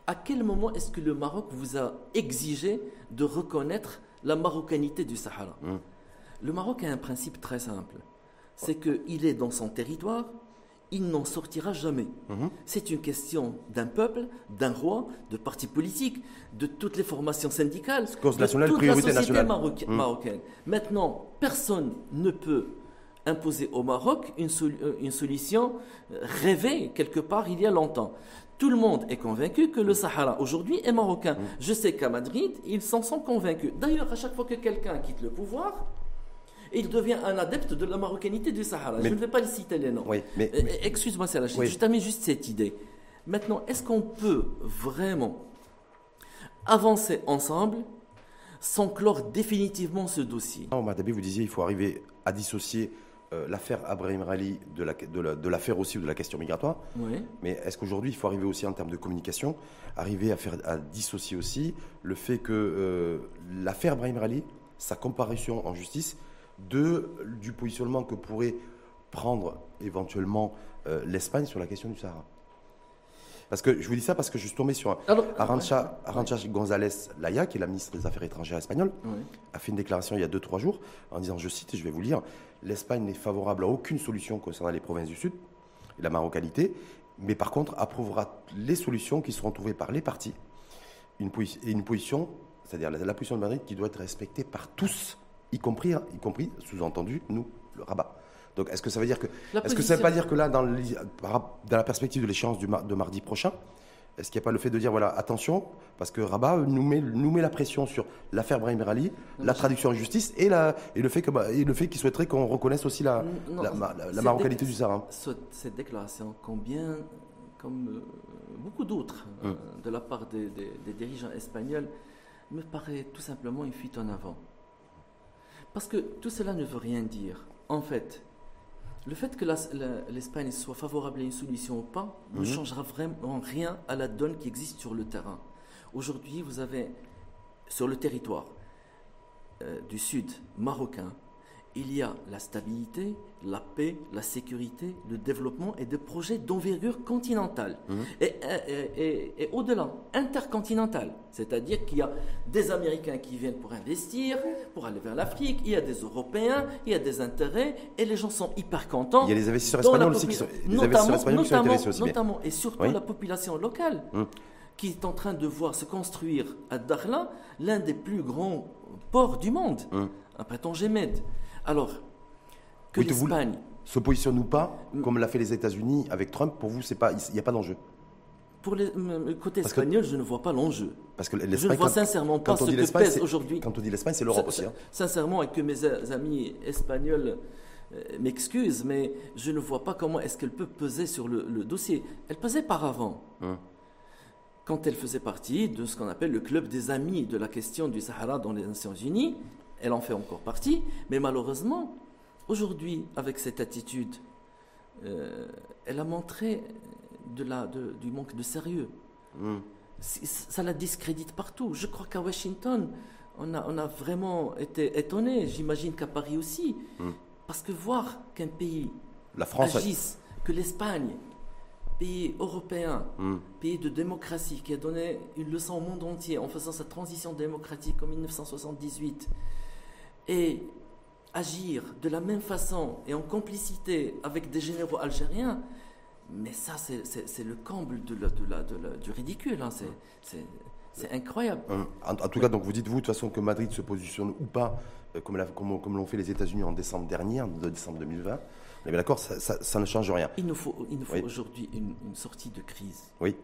à quel moment est-ce que le Maroc vous a exigé de reconnaître la marocanité du Sahara? Hum. Le Maroc a un principe très simple, c'est qu'il est dans son territoire, il n'en sortira jamais. Hum. C'est une question d'un peuple, d'un roi, de partis politiques, de toutes les formations syndicales, de toute la société hum. marocaine. Maintenant, personne ne peut imposer au Maroc une, euh, une solution rêvée quelque part il y a longtemps. Tout le monde est convaincu que le Sahara aujourd'hui est marocain. Je sais qu'à Madrid, ils s'en sont convaincus. D'ailleurs, à chaque fois que quelqu'un quitte le pouvoir, il devient un adepte de la marocanité du Sahara. je ne vais pas le citer les noms. mais, Excuse-moi, c'est Je termine juste cette idée. Maintenant, est-ce qu'on peut vraiment avancer ensemble sans clore définitivement ce dossier? Non, Madabi, vous disiez qu'il faut arriver à dissocier euh, l'affaire Abraham Rali de l'affaire aussi ou de la question migratoire. Mais est-ce qu'aujourd'hui, il faut arriver aussi en termes de communication, arriver à, faire, à dissocier aussi le fait que euh, l'affaire Brahim Rali, sa comparution en justice, de, du positionnement que pourrait prendre éventuellement euh, l'Espagne sur la question du Sahara. Parce que je vous dis ça parce que je suis tombé sur Arancha, González Laya, qui est la ministre des Affaires étrangères espagnole, a fait une déclaration il y a 2-3 jours en disant, je cite et je vais vous lire, l'Espagne n'est favorable à aucune solution concernant les provinces du Sud et la marocanité, mais par contre approuvera les solutions qui seront trouvées par les partis. Une, et une position, c'est-à-dire la, position de Madrid qui doit être respectée par tous, y compris, y compris sous-entendu, nous, le rabat. Donc, est-ce que ça veut dire que, est-ce que ça veut pas dire que là, dans, dans la perspective de l'échéance de mardi prochain, est-ce qu'il n'y a pas le fait de dire, voilà, attention, parce que Rabat nous met, nous met la pression sur l'affaire Brahim Rali, la traduction en justice et, la, et le fait qu'il souhaiterait qu'on reconnaisse aussi la, la, marocalité du Sahara Cette déclaration, combien, comme euh, beaucoup d'autres euh, hum. de la part des, des, dirigeants espagnols, me paraît tout simplement une fuite en avant. Parce que tout cela ne veut rien dire. En fait, le fait que l'Espagne soit favorable à une solution ou pas ne mhm. changera vraiment rien à la donne qui existe sur le terrain. Aujourd'hui, vous avez sur le territoire euh, du sud marocain il y a la stabilité, la paix, la sécurité, le développement et des projets d'envergure continentale. Mhm. Et, au-delà, intercontinentale. C'est-à-dire qu'il y a des Américains qui viennent pour investir, pour aller vers l'Afrique, il y a des Européens, il y a des intérêts, et les gens sont hyper contents. Il y a les investisseurs espagnols aussi qui sont, notamment, notamment, et surtout la population locale. Mhm. qui est en train de voir se construire à Dakhla l'un des plus grands ports du monde, mhm. après Tangemed. Alors, que l'Espagne se positionne ou pas, comme l'a fait les États-Unis avec Trump, pour vous, il n'y a pas d'enjeu pour le côté espagnol, je ne vois pas l'enjeu. Parce que je ne vois sincèrement pas ce que pèse aujourd'hui. Quand on dit l'Espagne, c'est l'Europe aussi. Hein. Sincèrement, et que mes amis espagnols euh, m'excusent, mais je ne vois pas comment est-ce qu'elle peut peser sur le, dossier. Elle pesait par avant. Hum. Quand elle faisait partie de ce qu'on appelle le club des amis de la question du Sahara dans les Nations Unies, elle en fait encore partie, mais malheureusement, aujourd'hui, avec cette attitude, euh, elle a montré de la, du manque de sérieux. Hmm. Ça la discrédite partout. Je crois qu'à Washington, on a, on a, vraiment été étonné, j'imagine qu'à Paris aussi, hmm. parce que voir qu'un pays la France agisse, que l'Espagne, pays européen, hmm. pays de démocratie, qui a donné une leçon au monde entier en faisant sa transition démocratique en 1978, et agir de la même façon et en complicité avec des généraux algériens, mais ça, c'est le comble de de du ridicule. Hein. C'est incroyable. En, tout cas, donc vous dites, vous, de toute façon, que Madrid se positionne ou pas, euh, comme, comme, l'ont fait les États-Unis en décembre dernier, en décembre 2020. Mais d'accord, ça, ça, ne change rien. Il nous faut, il nous faut aujourd'hui une, une sortie de crise. Oui.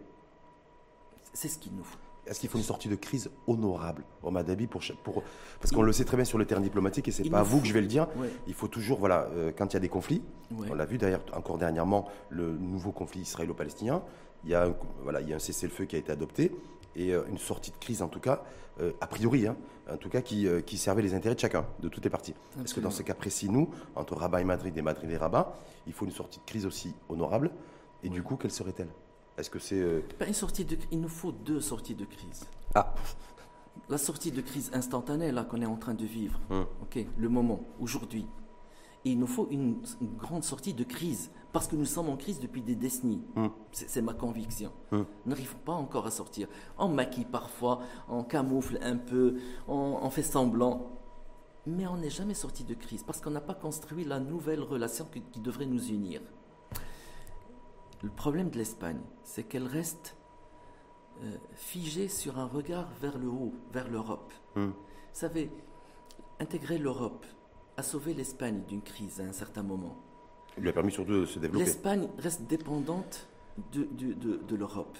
C'est ce qu'il nous faut est-ce qu'il faut une sortie de crise honorable au Madabi pour, pour parce qu'on le sait très bien sur le terrain diplomatique et c'est pas à vous que je vais le dire. Il faut toujours voilà euh, quand il y a des conflits, on l'a vu d'ailleurs encore dernièrement le nouveau conflit israélo-palestinien, il y a un, voilà il y a un cessez-le-feu qui a été adopté et une sortie de crise en tout cas, a priori, hein, en tout cas qui, qui, servait les intérêts de chacun, de toutes les parties. Parce que dans ce cas précis, nous, entre Rabat et Madrid et Madrid et Rabat, il faut une sortie de crise aussi honorable. Et du coup, quelle serait-elle? Est-ce que c'est... une sortie de... Il nous faut deux sorties de crise. Ah la sortie de crise instantanée là qu'on est en train de vivre, hum. ok, le moment, aujourd'hui. il nous faut une, grande sortie de crise parce que nous sommes en crise depuis des décennies. Hum. C'est ma conviction. Hum. Nous n'arrivons pas encore à sortir. On maquille parfois, on camoufle un peu, on, fait semblant. Mais on n'est jamais sorti de crise parce qu'on n'a pas construit la nouvelle relation qui devrait nous unir. Le problème de l'Espagne, c'est qu'elle reste euh, figé sur un regard vers le haut, vers l'Europe. Hmm. Vous savez, intégrer l'Europe a sauvé l'Espagne d'une crise à un certain moment. Il lui a permis surtout de se développer. L'Espagne reste dépendante de, de, l'Europe.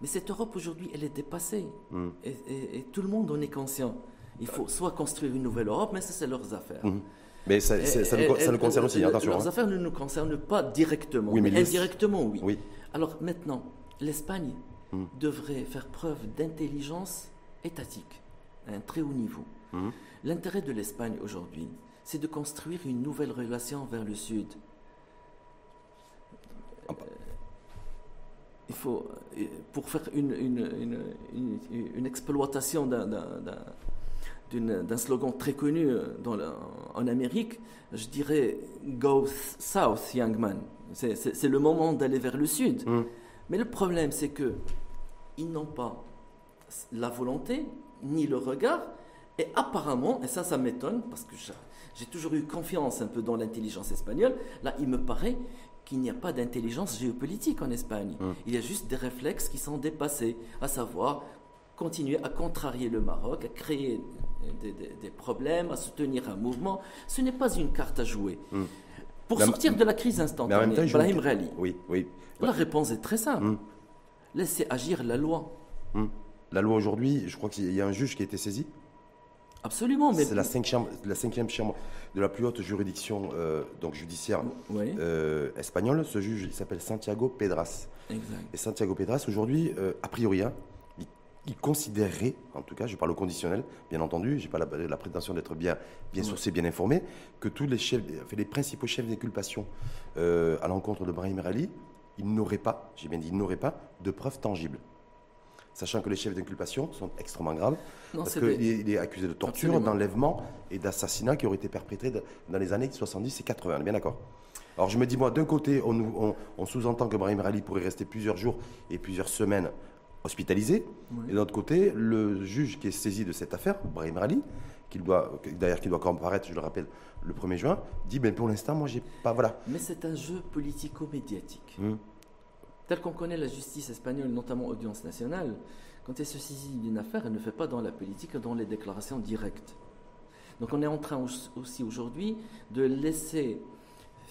Mais cette Europe aujourd'hui, elle est dépassée. Hmm. Et, tout le monde en est conscient. Il faut soit construire une nouvelle Europe, mais ça, c'est leurs affaires. Hmm. Mais ça, ça, nous, concerne aussi, attention. Leurs hein. affaires ne nous concernent pas directement, oui, mais, indirectement, oui. oui. Alors maintenant, l'Espagne Mm. devrait faire preuve d'intelligence étatique à un très haut niveau. Mm. L'intérêt de l'Espagne aujourd'hui, c'est de construire une nouvelle relation vers le Sud. Ah bah. il faut, euh, pour faire une, une, une, exploitation d'un slogan très connu euh, en Amérique, je dirais Go South, young man. C'est le moment d'aller vers le Sud. Mm. Mais le problème, c'est que ils n'ont pas la volonté ni le regard. Et apparemment, et ça, ça m'étonne, parce que j'ai toujours eu confiance un peu dans l'intelligence espagnole, là, il me paraît qu'il n'y a pas d'intelligence géopolitique en Espagne. Hum. Il y a juste des réflexes qui sont dépassés, à savoir continuer à contrarier le Maroc, à créer des, problèmes, à soutenir un mouvement. Ce n'est pas une carte à jouer. Hum. Pour sortir de la crise instantanée, Brahim Rali, oui, oui. la réponse est très simple. Hum. Laissez agir la loi. Hmm. La loi aujourd'hui, je crois qu'il y a un juge qui a été saisi. Absolument, mais c'est la cinquième, la cinquième chambre de la plus haute juridiction euh, donc judiciaire euh, espagnole. Ce juge, il s'appelle Santiago Pedras. Exact. Et Santiago Pedras, aujourd'hui, euh, a priori, hein, il, considérerait, en tout cas, je parle au conditionnel, bien entendu, j'ai pas la, prétention d'être bien, bien sourcé, bien informé, que tous les chefs, les principaux chefs d'inculpation à l'encontre de Brahim Ali il n'aurait pas, j'ai bien dit, il n'aurait pas de preuves tangibles. Sachant que les chefs d'inculpation sont extrêmement graves, parce qu'il est accusé de torture, d'enlèvement et d'assassinat qui auraient été perpétrés dans les années 70 et 80. bien d'accord? Alors je me dis, moi, d'un côté, on, sous-entend que Brahim Rali pourrait rester plusieurs jours et plusieurs semaines hospitalisé. Et de l'autre côté, le juge qui est saisi de cette affaire, Brahim Rali, qu'il doit, d'ailleurs, qui doit comparaître, je le rappelle, le 1er juin, dit ben, pour l'instant, moi, j'ai pas. Voilà. Mais c'est un jeu politico-médiatique. Hmm. Tel qu'on connaît la justice espagnole, notamment Audience nationale, quand elle se saisit d'une affaire, elle ne fait pas dans la politique, dans les déclarations directes. Donc on est en train aussi aujourd'hui de laisser,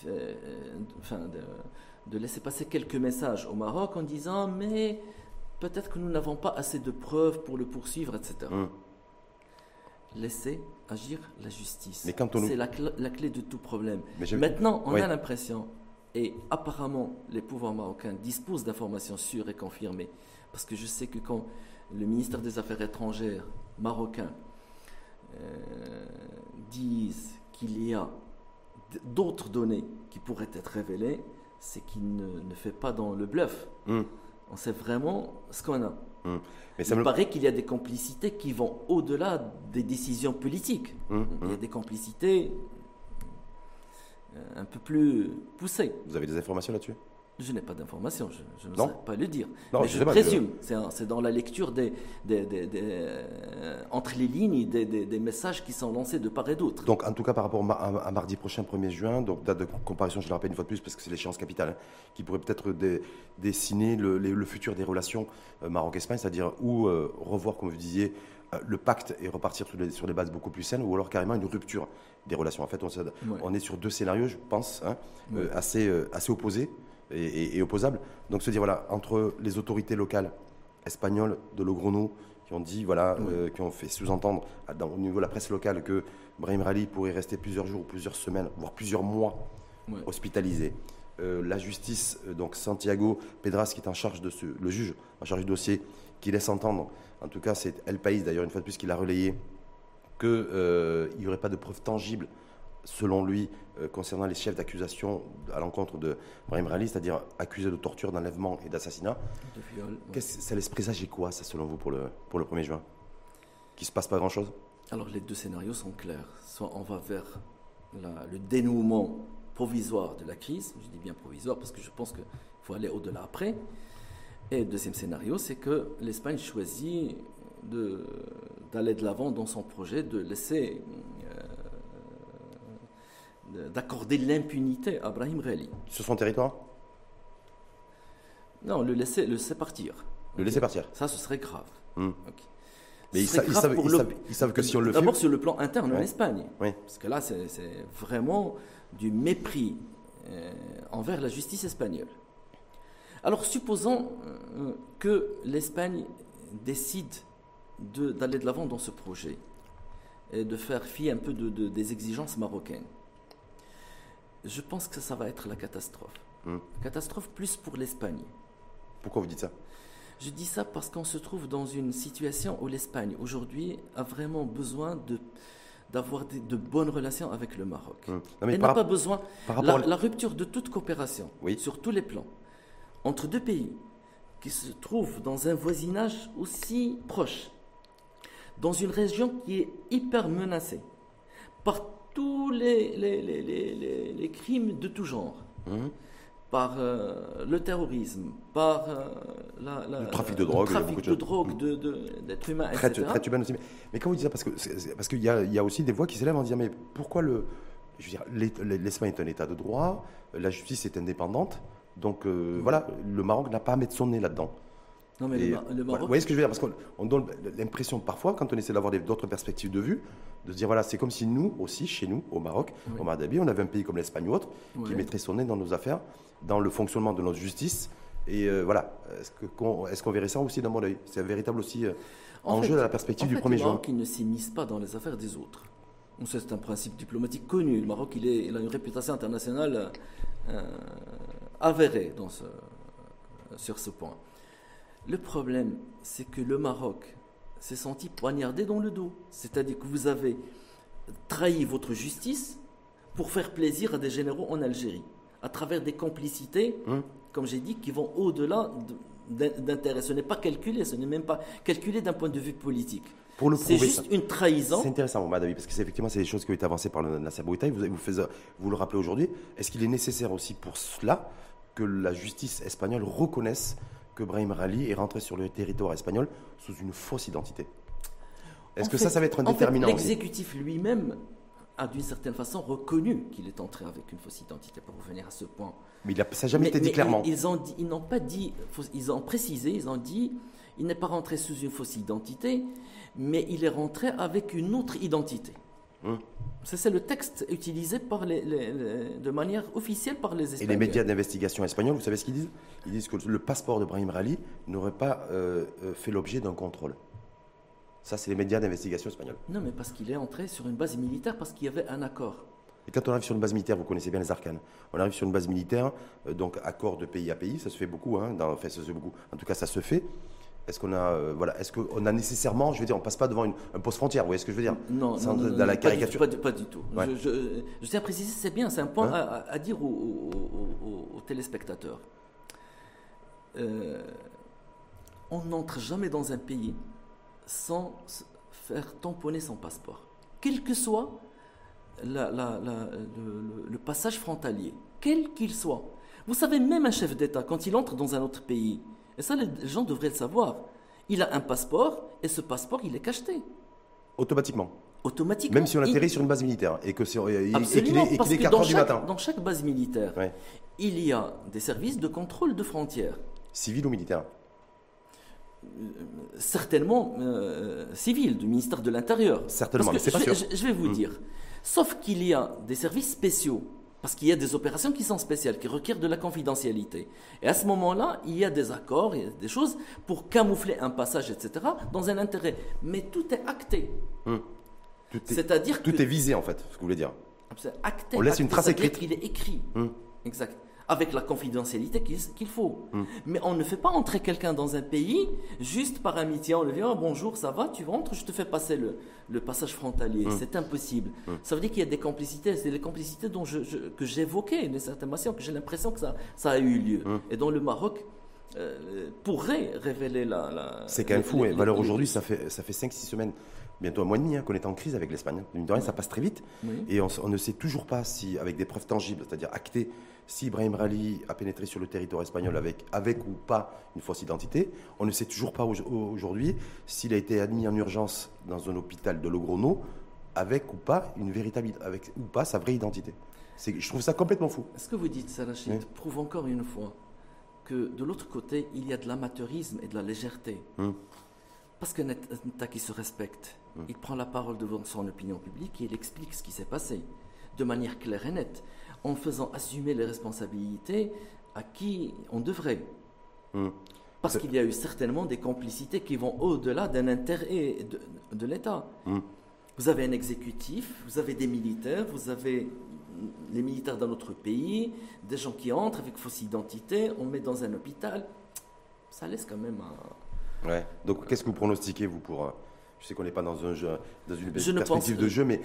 euh, enfin, de, laisser passer quelques messages au Maroc en disant mais peut-être que nous n'avons pas assez de preuves pour le poursuivre, etc laisser agir la justice. C'est la, clé de tout problème. Maintenant, on a l'impression, et apparemment les pouvoirs marocains disposent d'informations sûres et confirmées, parce que je sais que quand le ministère des Affaires étrangères marocain euh, disent qu'il y a d'autres données qui pourraient être révélées, c'est qu'il ne, fait pas dans le bluff. Hmm. On sait vraiment ce qu'on a. Mais ça Il me paraît qu'il y a des complicités qui vont au-delà des décisions politiques. Hmm, Il y a des complicités euh, un peu plus poussées. Vous avez des informations là-dessus? Je n'ai pas d'informations, je, ne sais pas le dire. mais je, présume, c'est dans la lecture des, euh, entre les lignes des, messages qui sont lancés de part et d'autre. Donc, en tout cas, par rapport à, mardi prochain, 1er juin, donc date de comparaison, je le rappelle une fois de plus, parce que c'est l'échéance capitale, hein, qui pourrait peut-être dessiner le, futur des relations euh, Maroc-Espagne, c'est-à-dire ou euh, revoir, comme vous disiez, le pacte et repartir sur, sur des bases beaucoup plus saines, ou alors carrément une rupture des relations. En fait, on, est sur deux scénarios, je pense, hein, assez, assez opposés et, opposable. Donc se dire, voilà, entre les autorités locales espagnoles de Logrono, qui ont dit, voilà, euh, qui ont fait sous-entendre au niveau de la presse locale que Brahim Rali pourrait rester plusieurs jours ou plusieurs semaines, voire plusieurs mois hospitalisé. la justice, donc Santiago Pedras, qui est en charge de ce, le juge en charge du dossier, qui laisse entendre, en tout cas c'est El País d'ailleurs une fois de plus qui l'a relayé, qu'il n'y aurait pas de preuves tangibles selon lui, euh, concernant les chefs d'accusation à l'encontre de Brahim Rali, c'est-à-dire accusés de torture, d'enlèvement et d'assassinat. Ça laisse présager quoi, ça, selon vous, pour le, pour le 1er juin? Qu'il ne se passe pas grand-chose? Alors, les deux scénarios sont clairs. Soit on va vers le dénouement provisoire de la crise, je dis bien provisoire parce que je pense qu'il faut aller au-delà après. Et le deuxième scénario, c'est que l'Espagne choisit d'aller de l'avant dans son projet, de laisser d'accorder l'impunité à Brahim Ghali. Sur son territoire? Non, le laisser, le laisser partir. Le laisser partir Ça, ce serait grave. Hmm. Mais ils, savent, ils, savent, que si on le fait. D'abord sur le plan interne en Espagne. Parce que là, c'est vraiment du mépris euh, envers la justice espagnole. Alors, supposons euh, que l'Espagne décide d'aller de l'avant dans ce projet et de faire fi un peu de, des exigences marocaines je pense que ça va être la catastrophe. Hmm. Catastrophe plus pour l'Espagne. Pourquoi vous dites ça? Je dis ça parce qu'on se trouve dans une situation où l'Espagne, aujourd'hui, a vraiment besoin de d'avoir de, bonnes relations avec le Maroc. Hmm. Elle n'a pas besoin. La, la, rupture de toute coopération, sur tous les plans, entre deux pays qui se trouvent dans un voisinage aussi proche, dans une région qui est hyper menacée par tous les, les, les, les crimes de tout genre. Hum. Par euh, le terrorisme, par euh, la, le trafic de drogue, le trafic de, drogue, d'êtres humains, etc. Traite humaine aussi. Mais, quand vous dites ça, parce qu'il parce y, a, y a aussi des voix qui s'élèvent en disant mais pourquoi le, je veux dire, l'Espagne est un État de droit, la justice est indépendante, donc euh, voilà, le Maroc n'a pas à mettre son nez là-dedans. Non, mais le, Maroc... Vous voyez ce que je veux dire Parce qu'on donne l'impression parfois, quand on essaie d'avoir d'autres perspectives de vue, de se dire voilà, c'est comme si nous aussi, chez nous, au Maroc, au Maroc on avait un pays comme l'Espagne ou autre, qui mettrait son nez dans nos affaires, dans le fonctionnement de notre justice. Et euh, voilà, est-ce qu'on verrait ça aussi d'un bon oeil C'est un véritable aussi euh, enjeu fait, la perspective du premier jour. Le Maroc, ne s'immisce pas dans les affaires des autres. C'est un principe diplomatique connu. Le Maroc, il, est, il a une réputation internationale euh, avérée dans ce, sur ce point. Le problème, c'est que le Maroc s'est senti poignardé dans le dos. C'est-à-dire que vous avez trahi votre justice pour faire plaisir à des généraux en Algérie, à travers des complicités, hum. comme j'ai dit, qui vont au-delà d'intérêt. Ce n'est pas calculé, ce n'est même pas calculé d'un point de vue politique. C'est juste une trahison. C'est intéressant, Madame, parce que effectivement, c'est des choses qui ont été avancées par le Nasser vous, vous le rappelez aujourd'hui. Est-ce qu'il est nécessaire aussi pour cela que la justice espagnole reconnaisse que Brahim Rali est rentré sur le territoire espagnol sous une fausse identité. Est-ce que ça, ça va être un déterminant L'exécutif lui-même a d'une certaine façon reconnu qu'il est entré avec une fausse identité, pour revenir à ce point. Mais il a, ça n'a jamais été dit clairement. Ils, ils n'ont pas dit, ils ont précisé, ils ont dit, il n'est pas rentré sous une fausse identité, mais il est rentré avec une autre identité. Hum. C'est le texte utilisé par les, de manière officielle par les Espagnols. Et les médias d'investigation espagnols, vous savez ce qu'ils disent? Ils disent que le passeport de Brahim Rali n'aurait pas euh, euh, fait l'objet d'un contrôle. Ça, c'est les médias d'investigation espagnols. Non, mais parce qu'il est entré sur une base militaire, parce qu'il y avait un accord. Et quand on arrive sur une base militaire, vous connaissez bien les arcanes. On arrive sur une base militaire, euh, donc accord de pays à pays, ça se fait beaucoup, hein, dans, enfin, ça se fait beaucoup. En tout cas, ça se fait. Est-ce qu'on a, euh, voilà, est-ce qu'on a nécessairement, je veux dire, on passe pas devant une, un poste frontière, vous voyez ce que je veux dire? Non, non, non, dans la caricature. Pas du, pas, du tout. Je, tiens à préciser, c'est bien, c'est un point hein? à, dire aux, téléspectateurs. Euh, on n'entre jamais dans un pays sans faire tamponner son passeport, quel que soit la, le, le passage frontalier, quel qu'il soit. Vous savez, même un chef d'État, quand il entre dans un autre pays, et ça, les gens devraient le savoir. Il a un passeport et ce passeport, il est cacheté. Automatiquement. Automatiquement. Même si on atterrit sur une base militaire et que c'est qu'il est, qu 4 heures du matin. Dans chaque base militaire, il y a des services de contrôle de frontières. Civils ou militaires euh, Certainement euh, civils, du ministère de l'Intérieur. Certainement, mais pas je, sûr. Je, vais vous hmm. dire. Sauf qu'il y a des services spéciaux parce qu'il y a des opérations qui sont spéciales, qui requièrent de la confidentialité. Et à ce moment-là, il y a des accords, il y a des choses pour camoufler un passage, etc., dans un intérêt. Mais tout est acté. Hum. C'est-à-dire que... Tout est visé, en fait, ce que vous voulez dire. Acté, On laisse une trace écrite. Il est écrit. Hum. Exact. Avec la confidentialité qu'il faut. Hmm. Mais on ne fait pas entrer quelqu'un dans un pays juste par amitié. On le dit, oh, bonjour, ça va, tu rentres, je te fais passer le, le passage frontalier. Hmm. C'est impossible. Hmm. Ça veut dire qu'il y a des complicités. C'est les complicités dont je, que j'évoquais d'une certaine façon, que j'ai l'impression que ça, ça, a eu lieu. Et dont le Maroc euh, pourrait révéler la... c'est quand même fou. Alors aujourd'hui, ça fait, ça fait 5-6 semaines bientôt un mois et demi hein, qu'on est en crise avec l'Espagne. De rien, ça passe très vite. Et on, on, ne sait toujours pas si, avec des preuves tangibles, c'est-à-dire actées, si Ibrahim Rali a pénétré sur le territoire espagnol avec, avec ou pas une fausse identité. On ne sait toujours pas aujourd'hui s'il a été admis en urgence dans un hôpital de Logrono avec ou pas une véritable, avec ou pas sa vraie identité. Je trouve ça complètement fou. Ce que vous dites, Sarachid, prouve encore une fois que de l'autre côté, il y a de l'amateurisme et de la légèreté? Hum. Parce qu'un État qui se respecte, hum. il prend la parole devant son opinion publique et il explique ce qui s'est passé de manière claire et nette en faisant assumer les responsabilités à qui on devrait. Hmm. Parce qu'il y a eu certainement des complicités qui vont au-delà d'un intérêt de, l'État. Hmm. Vous avez un exécutif, vous avez des militaires, vous avez les militaires dans notre pays, des gens qui entrent avec fausse identité, on met dans un hôpital. Ça laisse quand même un... Ouais. Donc qu'est-ce que vous pronostiquez, vous, pour, je sais qu'on n'est pas dans, un jeu, dans une perspective de jeu, mais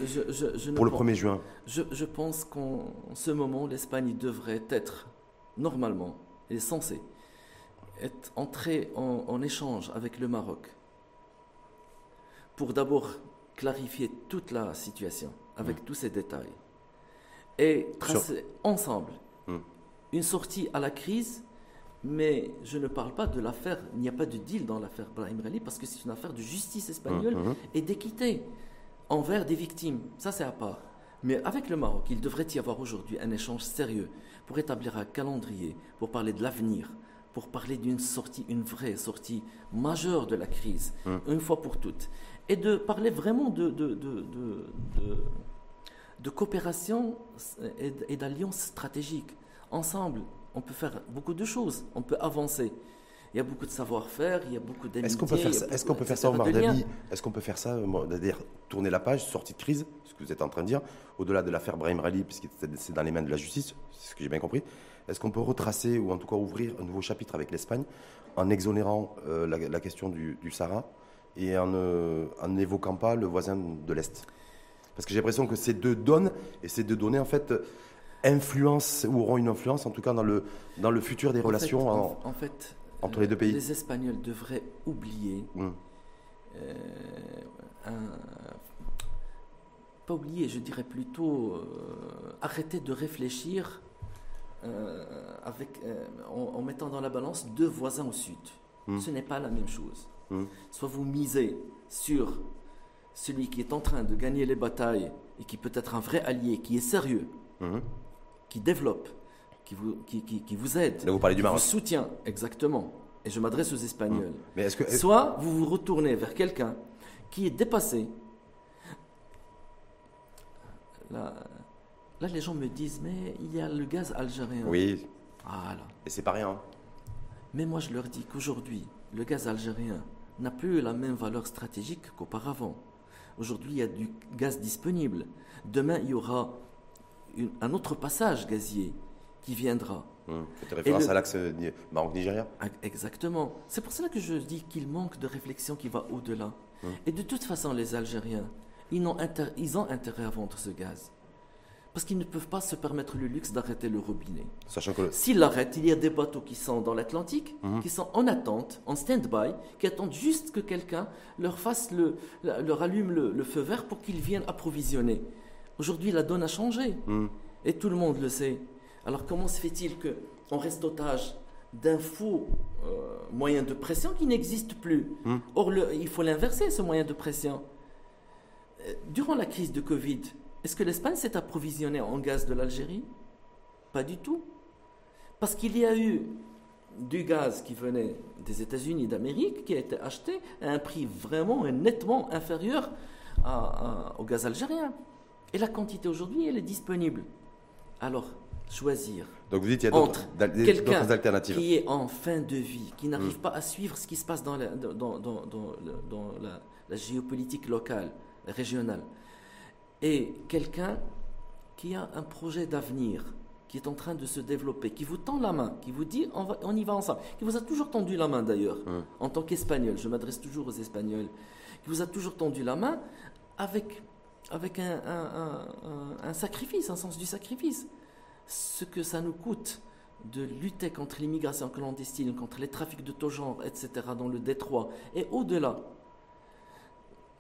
pour le 1er juin. Je, pense qu'en ce moment, l'Espagne devrait être, normalement, et est censée, être entrée en, échange avec le Maroc pour d'abord clarifier toute la situation avec mmh. tous ces détails et tracer ensemble mmh. une sortie à la crise mais je ne parle pas de l'affaire, il n'y a pas de deal dans l'affaire Brahim Rali parce que c'est une affaire de justice espagnole hum, hum. et d'équité envers des victimes. Ça, c'est à part. Mais avec le Maroc, il devrait y avoir aujourd'hui un échange sérieux pour établir un calendrier, pour parler de l'avenir, pour parler d'une sortie, une vraie sortie majeure de la crise, hum. une fois pour toutes. Et de parler vraiment de, de, de, de coopération et d'alliance stratégique. Ensemble, on peut faire beaucoup de choses, on peut avancer. Il y a beaucoup de savoir-faire, il y a beaucoup d'amitié. Est-ce qu'on peut faire ça, est-ce qu'on peut faire ça Omar Est-ce qu'on peut faire ça, c'est-à-dire tourner la page, sortie de crise, ce que vous êtes en train de dire, au-delà de l'affaire Brahim Rali, puisque c'est dans les mains de la justice, c'est ce que j'ai bien compris. Est-ce qu'on peut retracer ou en tout cas ouvrir un nouveau chapitre avec l'Espagne en exonérant euh, la, question du, Sahara et en n'évoquant pas le voisin de l'Est? Parce que j'ai l'impression que ces deux donnes et ces deux données, en fait, influence ou auront une influence en tout cas dans le, dans le futur des relations en, fait, entre les deux pays. Les Espagnols devraient oublier, hmm. euh, pas oublier, je dirais plutôt euh, arrêter de réfléchir euh, avec, en, mettant dans la balance deux voisins au sud. Hmm. Ce n'est pas la même chose. Hmm. Soit vous misez sur celui qui est en train de gagner les batailles et qui peut être un vrai allié, qui est sérieux, qui développe, qui vous, qui, qui, vous aide, vous parlez du Maroc. vous soutient, exactement. Et je m'adresse aux Espagnols. Mmh. Mais est-ce que, Soit vous vous retournez vers quelqu'un qui est dépassé. Là, là, les gens me disent, mais il y a le gaz algérien. Oui. Et c'est pas rien. Mais moi, je leur dis qu'aujourd'hui, le gaz algérien n'a plus la même valeur stratégique qu'auparavant. Aujourd'hui, il y a du gaz disponible. Demain, il y aura un autre passage gazier qui viendra. Hum, référence à l'axe Maroc-Nigeria ah, Exactement. C'est pour cela que je dis qu'il manque de réflexion qui va au-delà. Hum. Et de toute façon, les Algériens, ils ont, ils ont intérêt à vendre ce gaz. Parce qu'ils ne peuvent pas se permettre le luxe d'arrêter le robinet. Sachant que... S'ils l'arrêtent, il y a des bateaux qui sont dans l'Atlantique, hum. qui sont en attente, en stand-by, qui attendent juste que quelqu'un leur fasse le, leur allume le feu vert pour qu'ils viennent approvisionner. Aujourd'hui, la donne a changé. Hmm. Et tout le monde le sait. Alors comment se fait-il qu'on reste otage d'un faux euh, moyen de pression qui n'existe plus? Hmm. Or, il faut l'inverser, ce moyen de pression. Euh, durant la crise de Covid, est-ce que l'Espagne s'est approvisionnée en gaz de l'Algérie? Pas du tout. Parce qu'il y a eu du gaz qui venait des États-Unis d'Amérique qui a été acheté à un prix vraiment et nettement inférieur au gaz algérien. Et la quantité aujourd'hui, elle est disponible. Alors, choisir. Donc vous dites qu'il y a d'autres alternatives. Qui est en fin de vie, qui n'arrive hmm. pas à suivre ce qui se passe dans la, dans, dans, dans la, la, géopolitique locale, régionale. Et quelqu'un qui a un projet d'avenir, qui est en train de se développer, qui vous tend la main, qui vous dit on, on y va ensemble, qui vous a toujours tendu la main d'ailleurs, en tant qu'Espagnol, je m'adresse toujours aux Espagnols, qui vous a toujours tendu la main avec, avec un, un, sacrifice, un sens du sacrifice. Ce que ça nous coûte de lutter contre l'immigration clandestine, contre les trafics de tout genre, etc., dans le détroit, et au-delà,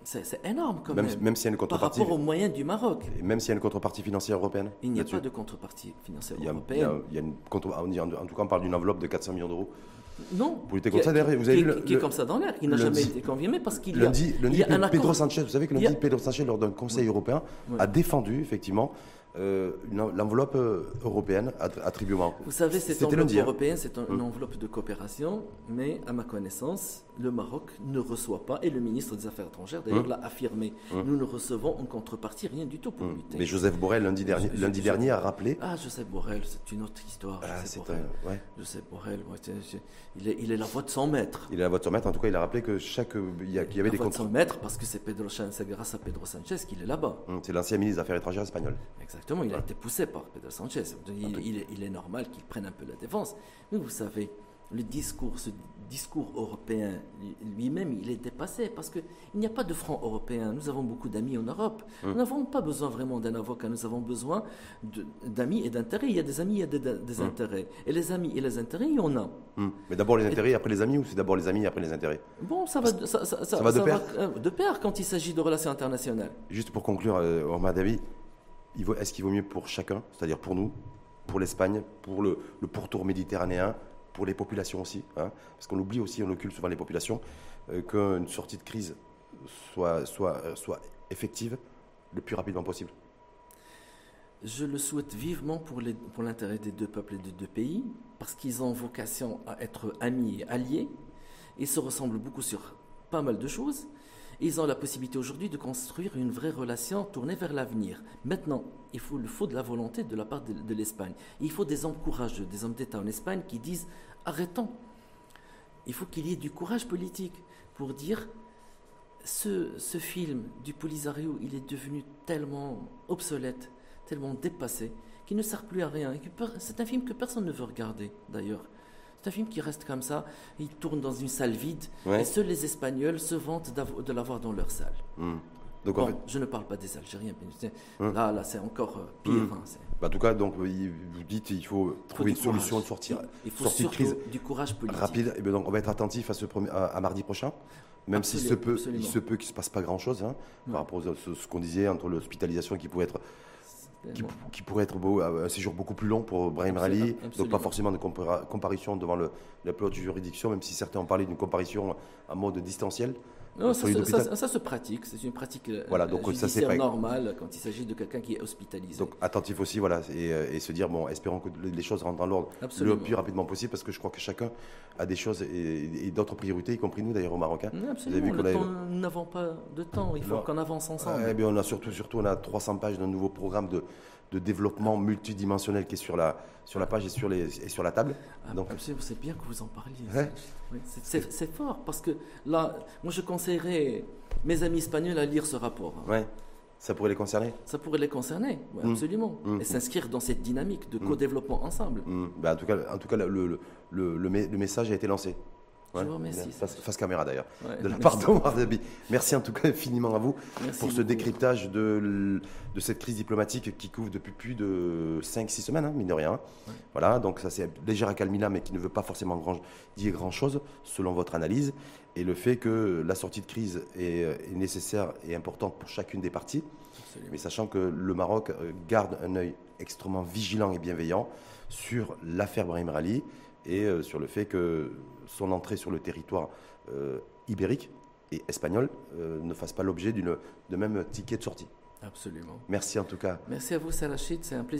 c'est énorme quand même. Même s'il y a une contrepartie. Par rapport aux moyens du Maroc. même s'il y a une contrepartie financière européenne. Il n'y a pas de contrepartie financière européenne. Il y a, une en tout cas, on parle d'une enveloppe de 400 millions d'euros. Non. Contre ça, vous avez qui, est comme ça dans l'air, qui n'a jamais été confirmé parce qu'il y a. Lundi, il y a un Pedro Sanchez, vous savez que lundi, Pedro Sanchez, lors d'un Conseil européen, a défendu effectivement euh, l'enveloppe euh, européenne attribuée au Maroc. Vous savez, cette enveloppe européenne, c'est une hum. enveloppe de coopération, mais à ma connaissance, le Maroc ne reçoit pas, et le ministre des Affaires étrangères d'ailleurs hum. l'a affirmé, hum. nous ne recevons en contrepartie rien du tout pour lutter. Mais Joseph Borrell, lundi dernier, lundi dernier a rappelé... Ah, Joseph Borrell, c'est une autre histoire. Ah, Joseph, Borrell. Ouais. Joseph Borrell, il, est, il est la voix de son maître. Il est la voix de son maître, en tout cas, il a rappelé que chaque... Il y, a, y avait la voix de son maître, parce que c'est grâce à Pedro Sanchez qu'il est là-bas. C'est l'ancien ministre des Affaires étrangères espagnol. Exactement, il a été poussé par Pedro Sanchez. Il, est normal qu'il prenne un peu la défense. Mais vous savez, le discours, ce discours européen lui-même, il est dépassé parce qu'il n'y a pas de front européen. Nous avons beaucoup d'amis en Europe. Hum. Nous n'avons pas besoin vraiment d'un avocat. Nous avons besoin d'amis et d'intérêts. Il y a des amis, il y a des, hum. intérêts. Et les amis et les intérêts, il y en a. Hum. Mais d'abord les intérêts, après les amis, ou c'est d'abord les amis, après les intérêts? Bon, ça va, ça, va de pair? De pair quand il s'agit de relations internationales. Juste pour conclure, euh, Omar David, est-ce qu'il vaut mieux pour chacun, c'est-à-dire pour nous, pour l'Espagne, pour le, pourtour méditerranéen, pour les populations aussi, hein, parce qu'on oublie aussi, on occulte souvent les populations, euh, qu'une sortie de crise soit, effective le plus rapidement possible Je le souhaite vivement pour l'intérêt des deux peuples et des deux pays, parce qu'ils ont vocation à être amis et alliés. Ils se ressemblent beaucoup sur pas mal de choses. Ils ont la possibilité aujourd'hui de construire une vraie relation tournée vers l'avenir. Maintenant, il faut, faut de la volonté de la part de, l'Espagne. Il faut des hommes courageux, des hommes d'État en Espagne qui disent arrêtons. Il faut qu'il y ait du courage politique pour dire ce, ce film du Polisario, il est devenu tellement obsolète, tellement dépassé, qu'il ne sert plus à rien. C'est un film que personne ne veut regarder, d'ailleurs. C'est un film qui reste comme ça, il tourne dans une salle vide, et seuls les Espagnols se vantent de l'avoir dans leur salle. Hmm. Donc, bon, je ne parle pas des Algériens, hmm. là, là c'est encore euh, pire. Hmm. Hein, bah, en tout cas, donc, vous dites qu'il faut trouver une solution de sortir, il faut sortir crise du courage politique. rapide. Et bien donc, on va être attentif à, ce premier, à, mardi prochain, même s'il se peut, il se peut qu'il ne se passe pas grand-chose hein, par rapport à ce, ce qu'on disait entre l'hospitalisation qui pouvait être qui, pourrait être beau, un séjour beaucoup plus long pour Brahim Rally, donc pas forcément de comparition devant le, la de juridiction, même si certains ont parlé d'une comparition en mode distanciel. Non, ça, se pratique, c'est une pratique euh, voilà, donc, ça, c'est normale quand il s'agit de quelqu'un qui est hospitalisé. Donc attentif aussi, voilà, et, euh, et, se dire, bon, espérons que les choses rentrent dans l'ordre le plus rapidement possible, parce que je crois que chacun a des choses et, d'autres priorités, y compris nous d'ailleurs au Maroc. Hein. Absolument, nous n'avons pas de temps, il faut qu'on avance ensemble. Eh bien, on a surtout, surtout, on a 300 pages d'un nouveau programme de, de développement multidimensionnel qui est sur la, sur la page et sur, les, et sur la table. Ah, Donc, c'est bien que vous en parliez. c'est fort parce que là, moi je conseillerais mes amis espagnols à lire ce rapport. Ouais. Ça pourrait les concerner? Ça pourrait les concerner, mmh. absolument. Mmh. Et s'inscrire dans cette dynamique de mmh. co-développement ensemble. Bah, en tout cas, en tout cas le, le, le, le message a été lancé. Ouais, je vous remercie. Face, caméra d'ailleurs, de la part d'Omar Dabi. Merci en tout cas infiniment à vous pour ce décryptage de, de, cette crise diplomatique qui couvre depuis plus de 5-6 semaines, hein, mine de rien. Voilà, donc ça c'est léger accalmie mais qui ne veut pas forcément grand, dire grand-chose selon votre analyse. Et le fait que la sortie de crise est, est nécessaire et importante pour chacune des parties. Mais sachant que le Maroc euh, garde un œil extrêmement vigilant et bienveillant sur l'affaire Brahim Rali et euh, sur le fait que son entrée sur le territoire euh, ibérique et espagnol euh, ne fasse pas l'objet de même ticket de sortie. Absolument. Merci en tout cas. Merci à vous, Salachid. C'est un plaisir.